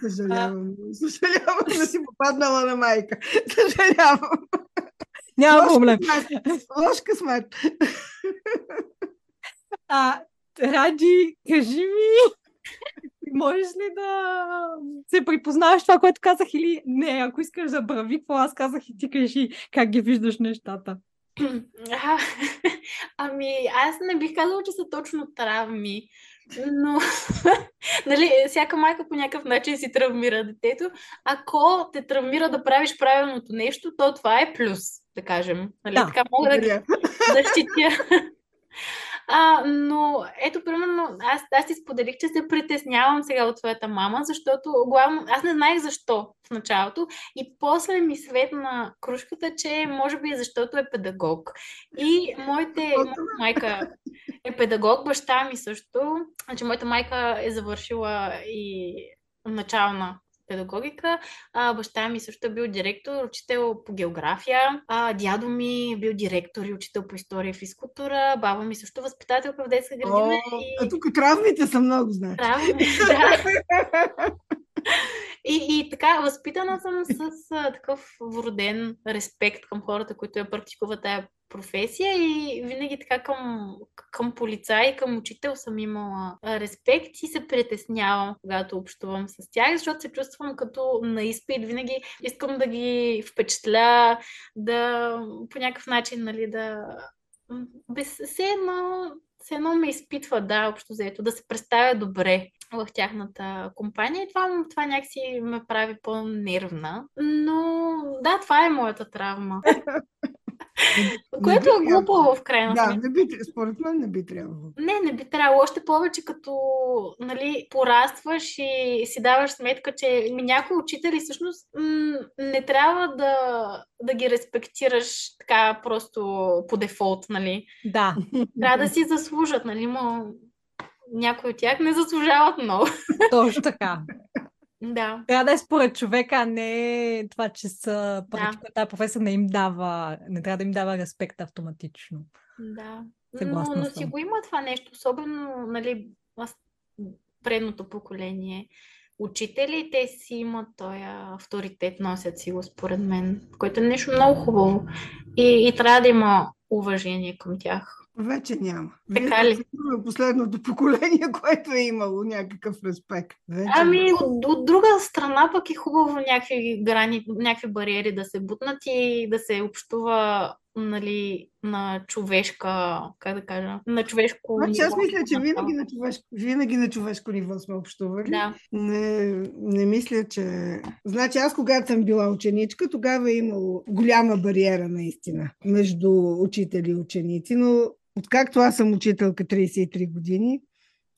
Съжалявам. Съжалявам да си попаднала на майка. Съжалявам. Няма Лош проблем. късмет. Лош късмет. А, Ради, кажи ми, можеш ли да се припознаваш това, което казах или не? Ако искаш да брави, какво аз казах и ти кажи как ги виждаш нещата. А, ами, аз не бих казала, че са точно травми, но нали, всяка майка по някакъв начин си травмира детето. Ако те травмира да правиш правилното нещо, то това е плюс, да кажем. Нали? Да, така мога да Благодаря. защитя. А, но ето, примерно, аз, аз ти споделих, че се притеснявам сега от твоята мама, защото главно, аз не знаех защо в началото и после ми светна кружката, че може би защото е педагог. И моите, моята майка е педагог, баща ми също. Значи, моята майка е завършила и начална педагогика. А, баща ми също е бил директор, учител по география. А, дядо ми е бил директор и учител по история и физкултура. Баба ми също възпитателка в детска О, градина. а и... тук травмите са много, значи. Браво, да. И, и така, възпитана съм с а, такъв вроден респект към хората, които я практикуват тая професия и винаги така към, към полицай, към учител съм имала респект и се притеснявам, когато общувам с тях, защото се чувствам като на изпит. Винаги искам да ги впечатля, да по някакъв начин, нали, да без, все едно все едно ме изпитва, да, общо заето, да се представя добре в тяхната компания и това, това някакси ме прави по-нервна. Но да, това е моята травма. Което е глупо в крайна Да, не би, според мен не би трябвало. Не, не би трябвало. Още повече като нали, порастваш и си даваш сметка, че ми някои учители всъщност м- не трябва да, да ги респектираш така просто по дефолт, нали? Да. Трябва да си заслужат, нали? Но някои от тях не заслужават много. Точно така. Да. Трябва да е според човека, а не това, че са Да. да. тази професор не им дава, не трябва да им дава респект автоматично. Да. Съгласна но, но си го има това нещо, особено нали, аз- предното поколение учители, те си имат този авторитет, носят си го според мен, което е нещо много хубаво. И, и трябва да има уважение към тях. Вече няма. Така Вие ли? сигурно последното поколение, което е имало някакъв респект. Вече Ами, от, от друга страна пък е хубаво някакви грани, някакви бариери да се бутнат и да се общува нали, на човешка, как да кажа, на човешко Значи аз ниво. мисля, че винаги на, човешко, винаги на човешко ниво сме общували. Да, Не, не мисля, че... Значи аз когато съм била ученичка, тогава е имало голяма бариера наистина между учители и ученици, но откакто аз съм учителка 33 години,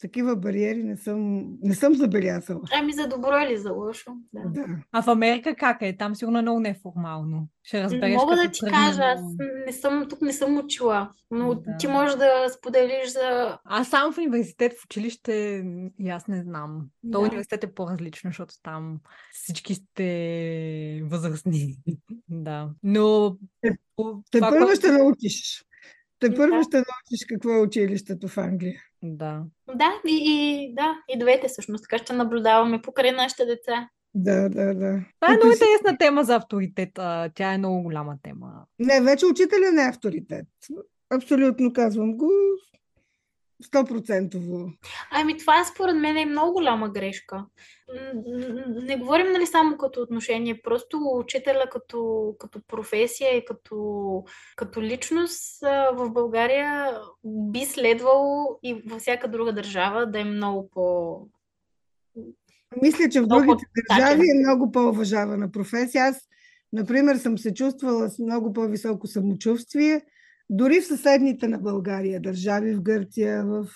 такива бариери не съм, не съм забелязала. ами за добро или за лошо. Да. Да. А в Америка как е? Там сигурно е много неформално. Ще разбереш Мога да ти кажа, аз не съм, тук не съм учила, но Да. ти можеш да споделиш за... Аз само в университет, в училище, и аз не знам. То Да. университет е по-различно, защото там всички сте възрастни. да. Но... Те- Те това, първо ще научиш. Те Да. първо ще научиш какво е училището в Англия. Да. Да, и, и, да, и двете всъщност, така ще наблюдаваме покрай нашите деца. Да, да, да. Това е много си- интересна тема за авторитет. Тя е много голяма тема. Не, вече учителя не е авторитет. Абсолютно казвам го. 100%. Ами това според мен е много голяма грешка. Не говорим нали само като отношение, просто учителя като, като професия и като, като личност в България би следвало и във всяка друга държава да е много по... Мисля, че в другите държави е много по-уважавана професия. Аз, например, съм се чувствала с много по-високо самочувствие, дори в съседните на България държави, в Гърция, в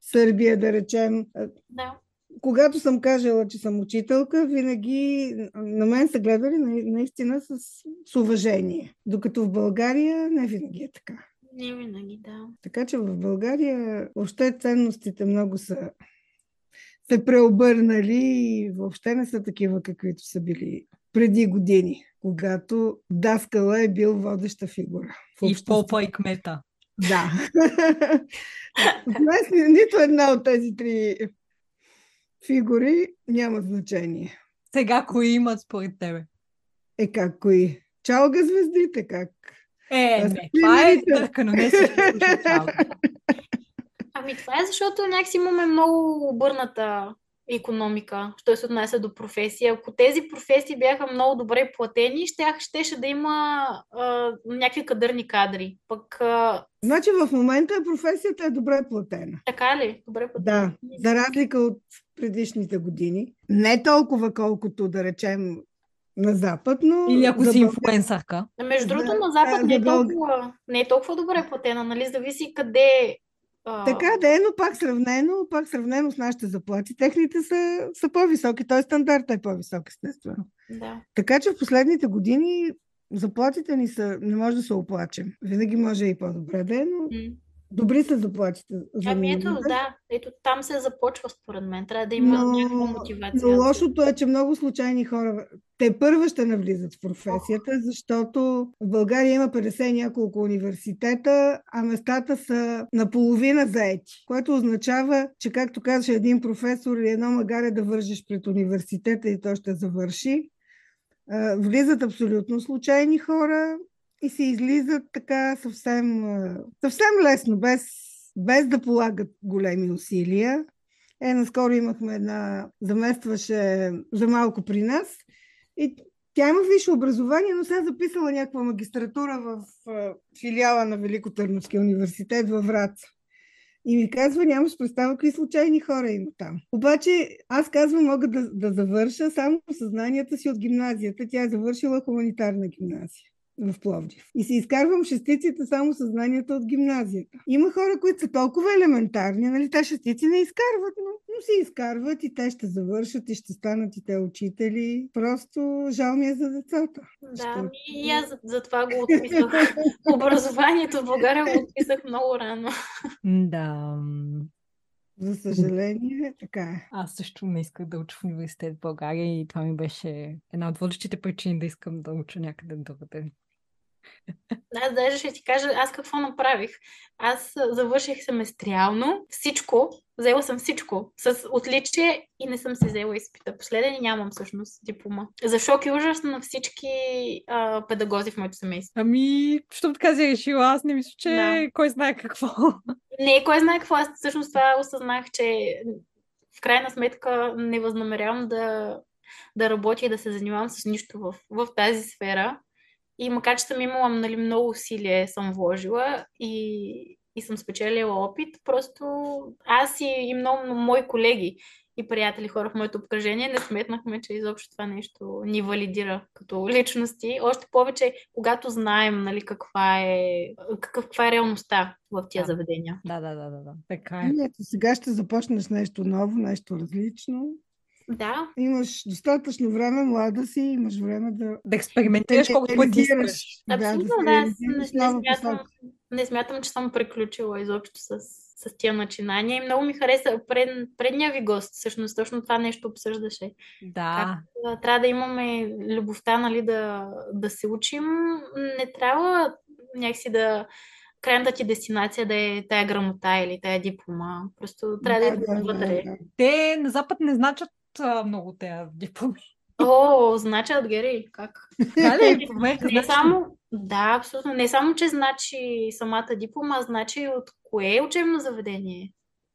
Сърбия, да речем. Да. Когато съм кажала, че съм учителка, винаги на мен са гледали на- наистина с, с уважение. Докато в България не винаги е така. Не винаги, да. Така че в България въобще ценностите много са се преобърнали и въобще не са такива, каквито са били преди години, когато Даскала е бил водеща фигура. В И обществото. попа и кмета. Да. Днес ни- нито една от тези три фигури няма значение. Сега кои имат според тебе? Е как кои? Чалга звездите, как? Е, Аз не, това е търкано, не цялото. Ами това е защото някакси имаме много обърната економика, що се отнася до професия. Ако тези професии бяха много добре платени, щях, щеше да има а, някакви кадърни кадри. Пък а, Значи в момента професията е добре платена. така ли? Добре платена. Да, за разлика от предишните години. Не толкова колкото да речем на Запад, но... Или ако за си инфлуенсърка. Между другото, на Запад не е, толкова, не е толкова добре платена, нали? Зависи къде. А, Така да е, но пак сравнено, пак сравнено с нашите заплати, техните са, са по-високи, т.е. стандарта е по-висок, естествено. Да. Така че в последните години заплатите ни са, не може да се оплачем. Винаги може и по-добре да е, но. Добри са заплатите. За Ами ето, да, ето там се започва според мен. Трябва да има Но, някаква мотивация. но лошото е, че много случайни хора те първа ще навлизат в професията, защото в България има 50 и няколко университета, а местата са наполовина заети, което означава, че както казваше един професор, или едно магаре да вържиш пред университета и то ще завърши. Влизат абсолютно случайни хора и се излизат така съвсем, съвсем лесно, без, без да полагат големи усилия. Е, наскоро имахме една, заместваше за малко при нас и тя има висше образование, но сега записала някаква магистратура в филиала на Велико Търновския университет във Враца. И ми казва, нямаш представа какви случайни хора има там. Обаче аз казвам, мога да, да завърша само съзнанията си от гимназията. Тя е завършила хуманитарна гимназия в Пловдив. И си изкарвам шестиците само съзнанията от гимназията. Има хора, които са толкова елементарни, нали? Те шестици не изкарват, но, но си изкарват и те ще завършат и ще станат и те учители. Просто жал ми е за децата. Да, ще... и аз за, за това го отписах. Образованието в България го отписах много рано. Да. За съжаление, така е. Аз също не исках да уча в университет в България и това ми беше една от водещите причини да искам да уча някъде другаде. Да, даже ще ти кажа аз какво направих. Аз завърших семестриално всичко, взела съм всичко с отличие и не съм си взела изпита. Последен нямам всъщност диплома. За шок и ужас на всички а, педагози в моето семейство. Ами, що така си решила? Аз не мисля, че да. кой знае какво. Не, кой знае какво. Аз всъщност това осъзнах, че в крайна сметка не възнамерявам да, да работя и да се занимавам с нищо в, в тази сфера. И макар, че съм имала нали, много усилие, съм вложила и, и съм спечелила опит, просто аз и, и много, много мои колеги и приятели, хора в моето обкръжение, не сметнахме, че изобщо това нещо ни валидира като личности. Още повече, когато знаем нали, каква, е, каква е реалността в тия да. заведения. Да, да, да, да, да. Така е. Ето, сега ще започнеш нещо ново, нещо различно. Да. Имаш достатъчно време, млада си, имаш време да... Да експериментираш колкото пъти искаш. Абсолютно, да. да, не, не, смятам, не смятам, че съм приключила изобщо с, с тия начинания. И много ми хареса пред, предния ви гост, всъщност точно това нещо обсъждаше. Да. Как, трябва да имаме любовта, нали, да, да се учим. Не трябва някакси да крайната ти дестинация да е тая грамота или тая диплома. Просто трябва да, да е вътре. Да, да. Те на Запад не значат а, много тези дипломи. О, значат, Гери, как? Дали, не значи... само, да, абсолютно. Не само, че значи самата диплома, а значи от кое учебно заведение.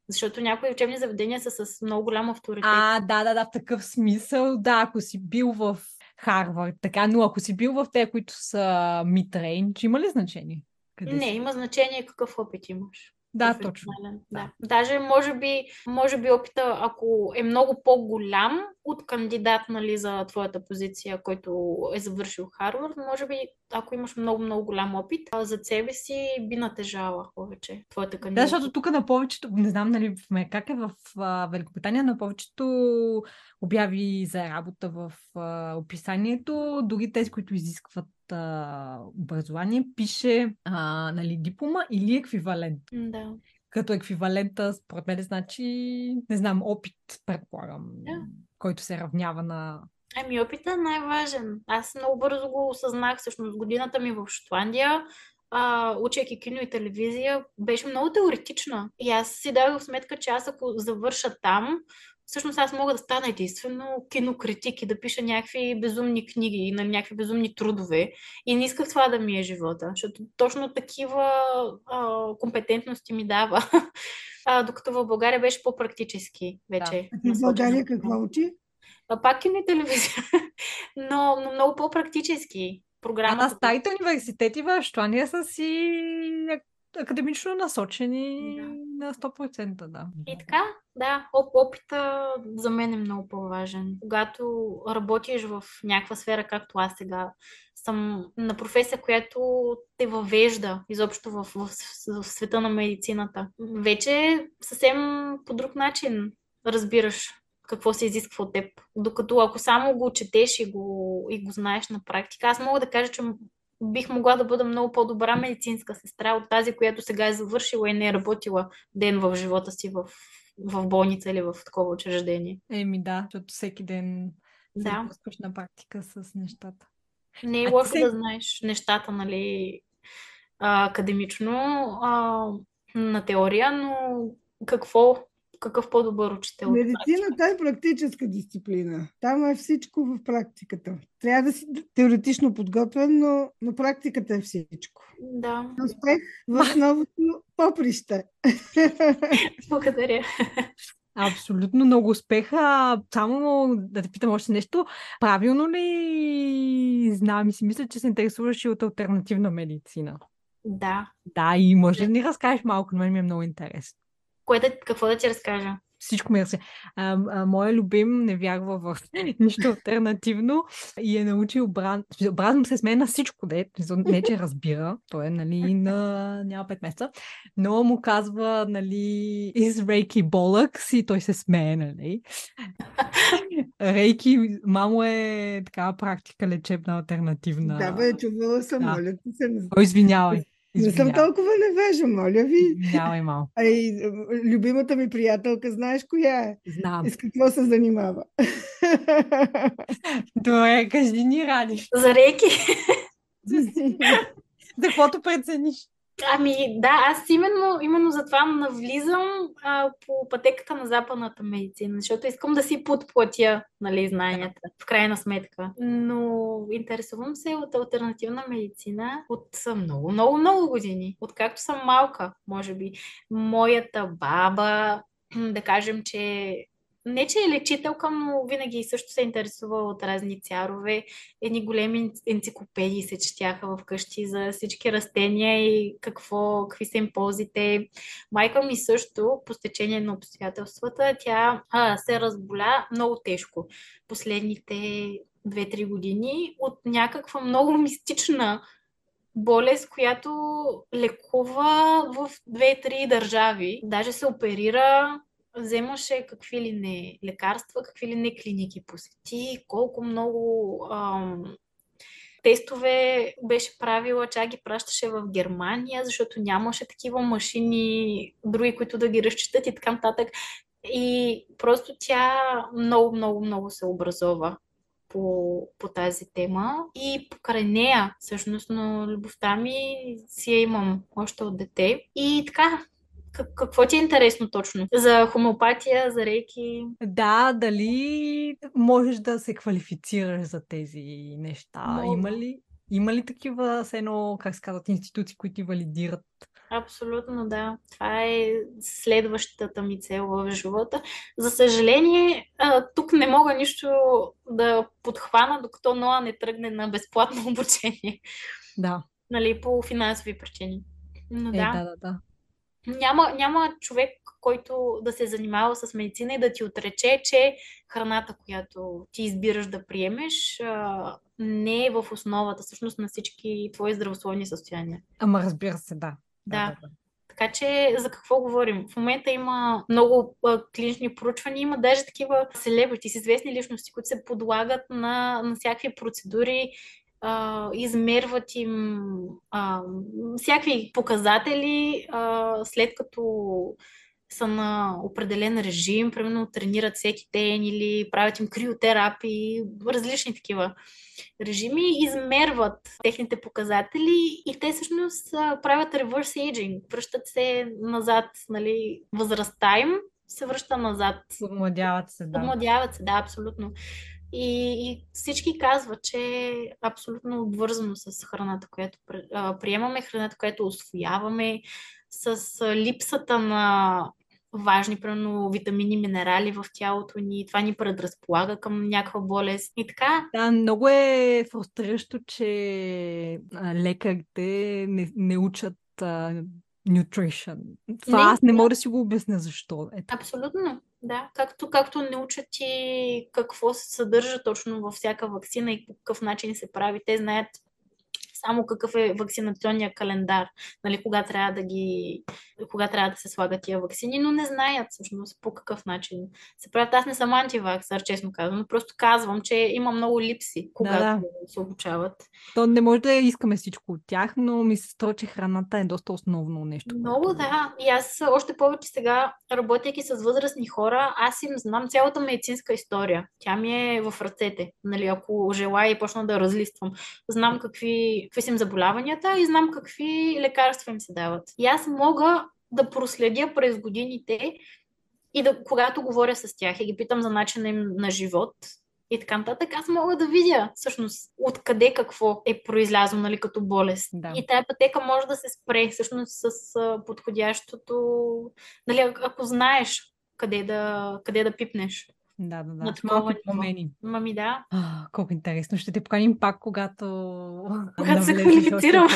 Защото някои учебни заведения са с много голям авторитет. А, да, да, да, в такъв смисъл, да, ако си бил в Харвард, така, но ако си бил в те, които са митрейндж, има ли значение? Къде не, си? има значение какъв опит имаш. Да, точно. Да. Даже може би, може би опита, ако е много по-голям от кандидат нали, за твоята позиция, който е завършил Харвард, може би, ако имаш много-много голям опит, за себе си би натежала повече твоята кандидатура. Да, защото тук на повечето, не знам нали как е в а, Великобритания, на повечето обяви за работа в а, описанието, дори тези, които изискват а, образование, пише а, нали, диплома или еквивалент. Да. Като еквивалента, според мен, значи, не знам, опит, предполагам, да. който се равнява на Ами опитът е най-важен. Аз много бързо го осъзнах. Всъщност годината ми в Шотландия, а, учейки кино и телевизия, беше много теоретична. И аз си дадох сметка, че аз ако завърша там, всъщност аз мога да стана единствено кинокритик и да пиша някакви безумни книги и на някакви безумни трудове. И не исках това да ми е живота, защото точно такива а, компетентности ми дава. А, докато в България беше по-практически вече. Да. В България какво учи? А, пак кино и телевизия, но, но много по-практически. Програмата. А старите университети в Штания са си академично насочени да. на 100%, да. И така, да, опита за мен е много по-важен. Когато работиш в някаква сфера, както аз сега съм на професия, която те въвежда изобщо в, в, в света на медицината, вече съвсем по друг начин разбираш какво се изисква от теб. Докато ако само го четеш и го, и го знаеш на практика, аз мога да кажа, че бих могла да бъда много по-добра медицинска сестра от тази, която сега е завършила и не е работила ден в живота си в, в болница или в такова учреждение. Еми да, защото всеки ден да. се на практика с нещата. Не е лошо се... да знаеш нещата, нали, академично, а, на теория, но какво какъв по-добър учител. Медицината е практическа дисциплина. Там е всичко в практиката. Трябва да си теоретично подготвен, но, но практиката е всичко. Да. Успех в новото поприще. Благодаря. Абсолютно много успеха. Само да те питам още нещо. Правилно ли знам и си мисля, че се интересуваш и от альтернативна медицина? Да. Да, и може да ни разкажеш малко, но ми е много интересно. Кое да, какво да ти разкажа? Всичко ми е а, а, Моя любим не вярва в нищо альтернативно и е научил Бран. Бран се смее на всичко, де. не че разбира, той е нали, на няма 5 месеца, но му казва нали, из Рейки Болъкс и той се смее. Нали. Рейки, мамо е така практика лечебна альтернативна. Да, бе, чувала съм, да. моля ти се. О, извинявай. Не съм толкова невежа, моля ви. Извинявай малко. Ай, любимата ми приятелка, знаеш коя е? Знам. И с какво се занимава? Добре, кажи ни, Ради. За реки. За каквото прецениш. Ами да, аз именно, именно за това навлизам а, по пътеката на западната медицина, защото искам да си подплатя нали, знанията, в крайна сметка. Но интересувам се от альтернативна медицина от много, много, много години. Откакто съм малка, може би. Моята баба, да кажем, че не, че е лечителка, но винаги също се е интересува от разни цярове. Едни големи енциклопедии се четяха вкъщи за всички растения и какво, какви са им ползите. Майка ми също, по стечение на обстоятелствата, тя а, се разболя много тежко последните 2-3 години от някаква много мистична болест, която лекува в 2-3 държави. Даже се оперира вземаше какви ли не лекарства, какви ли не клиники посети, колко много ам, тестове беше правила, чак ги пращаше в Германия, защото нямаше такива машини, други, които да ги разчитат и така нататък. И просто тя много, много, много се образова по, по тази тема. И покрай нея, всъщност, но любовта ми си я имам още от дете. И така, какво ти е интересно точно? За хомеопатия, за рейки? Да, дали можеш да се квалифицираш за тези неща? Мога. Има ли, има ли такива, с едно, как се казват, институции, които ти валидират? Абсолютно, да. Това е следващата ми цел в живота. За съжаление, тук не мога нищо да подхвана, докато Ноа не тръгне на безплатно обучение. Да. Нали, по финансови причини. Но Е, да. да, да, да. Няма, няма човек, който да се е занимава с медицина и да ти отрече, че храната, която ти избираш да приемеш, не е в основата всъщност на всички твои здравословни състояния. Ама разбира се, да. Да. Така че за какво говорим? В момента има много а, клинични проучвания, има даже такива селебрити с известни личности, които се подлагат на, на всякакви процедури, а, измерват им а, всякакви показатели, а, след като са на определен режим, примерно тренират всеки ден или правят им криотерапии, различни такива режими, измерват техните показатели и те всъщност правят reverse aging, връщат се назад, нали, възрастта им се връща назад. Подмладяват се, да. Подмладяват се, да, абсолютно. И, и всички казват, че е абсолютно обвързано с храната, която приемаме, храната, която освояваме, с липсата на важни, примерно, витамини, минерали в тялото ни. Това ни предразполага към някаква болест и така. Да, много е фрустриращо, че лекарите не, не учат а, nutrition. Това Не, аз не мога да си го обясня защо. Ето. Абсолютно, да. Както, както не учат и какво се съдържа точно във всяка вакцина и по какъв начин се прави. Те знаят само какъв е вакцинационния календар, нали, кога трябва да ги, кога трябва да се слагат тия вакцини, но не знаят всъщност по какъв начин се правят. Аз не съм антиваксър, честно казвам, просто казвам, че има много липси, когато да. се обучават. То не може да искаме всичко от тях, но ми се струва, че храната е доста основно нещо. Много което- да. И аз още повече сега, работейки с възрастни хора, аз им знам цялата медицинска история. Тя ми е в ръцете. Нали, ако желая и почна да разлиствам. Знам какви, какви са им заболяванията и знам какви лекарства им се дават. И аз мога да проследя през годините и да, когато говоря с тях и ги питам за начина им на живот и така нататък, аз мога да видя всъщност откъде какво е произлязло нали, като болест. Да. И тая пътека може да се спре всъщност с подходящото, нали, ако знаеш къде да, къде да пипнеш. Да, да, да. На такова промени. Мами, да. А, колко интересно. Ще те поканим пак, когато, Когато се квалифицирам.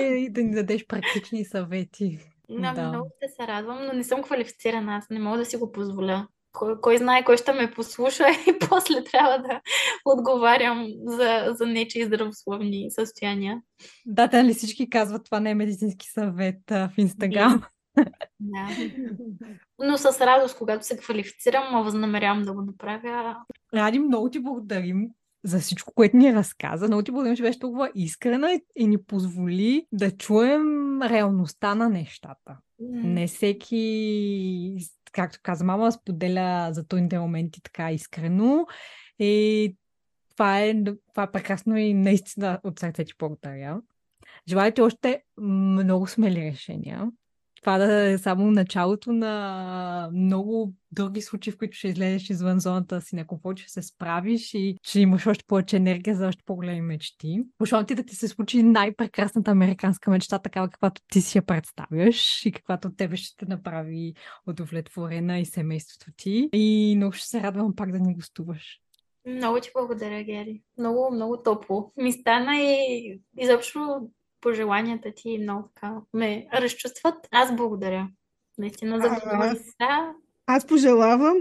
и да ни дадеш практични съвети. Да, Да. много ще се радвам, но не съм квалифицирана. Аз не мога да си го позволя. Кой, кой знае, кой ще ме послуша и после трябва да отговарям за, за нечи здравословни състояния. Да, те нали всички казват, това не е медицински съвет а, в Инстаграм. Да. Но с радост, когато се квалифицирам, възнамерявам да го направя. Ради, много ти благодарим за всичко, което ни разказа. Много ти благодарим, че беше толкова искрена и, ни позволи да чуем реалността на нещата. Не всеки, както каза мама, споделя за трудните моменти така искрено. И това е, това е прекрасно и наистина от сърце ти благодаря. Желая ти още много смели решения. Това да е само началото на много други случаи, в които ще излезеш извън зоната си на комфорт, ще се справиш и ще имаш още повече енергия за още по-големи мечти. Пожелавам ти да ти се случи най-прекрасната американска мечта, такава каквато ти си я представяш и каквато тебе ще те направи удовлетворена и семейството ти. И много ще се радвам пак да ни гостуваш. Много ти благодаря, Гери. Много, много топло. Ми стана и изобщо пожеланията ти много така ме разчувстват. Аз благодаря. Наистина за А, аз-. Аз пожелавам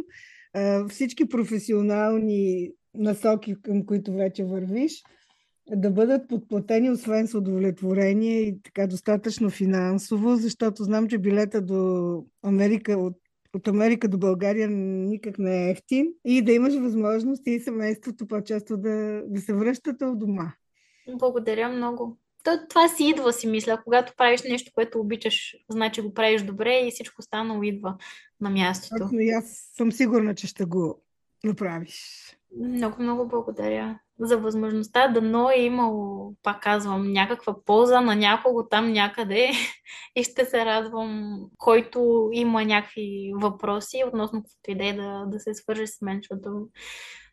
а, всички професионални насоки, към които вече вървиш, да бъдат подплатени, освен с удовлетворение и така достатъчно финансово, защото знам, че билета до Америка, от, от Америка до България никак не е ефтин и да имаш възможност и семейството по-често да, да се връщате от дома. Благодаря много. То, това си идва, си мисля. Когато правиш нещо, което обичаш, значи го правиш добре и всичко останало идва на мястото. Точно и аз съм сигурна, че ще го направиш. Много, много благодаря за възможността. Дано е имало, пак казвам, някаква полза на някого там някъде и ще се радвам, който има някакви въпроси относно каквото и да е да, да се свърже с мен, защото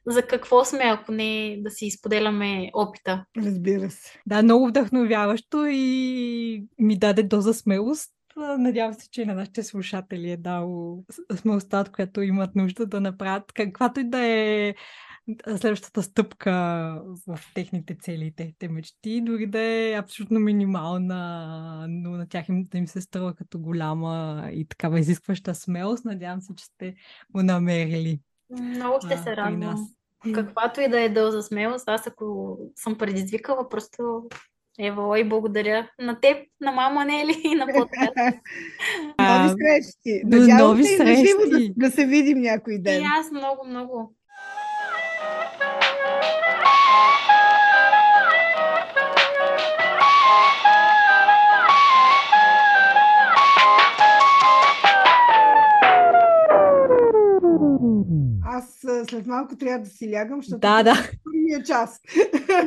за какво сме, ако не да си изподеляме опита. Разбира се. Да, много вдъхновяващо и ми даде доза смелост. Надявам се, че на нашите слушатели е дал смелостта, която имат нужда да направят каквато и да е следващата стъпка в техните цели и техните мечти, дори да е абсолютно минимална, но на тях им, да им се струва като голяма и такава изискваща смелост. Надявам се, че сте го намерили. Много ще а, се радвам. Каквато и да е доза смелост, аз ако съм предизвикала, просто Ева, и благодаря на теб, на мама Нели и на подкаст. Нови срещи. Надявам нови се и живо да, срещи. да се видим някой И ден. аз много, много. След малко трябва да си лягам, защото Да, да. първия час.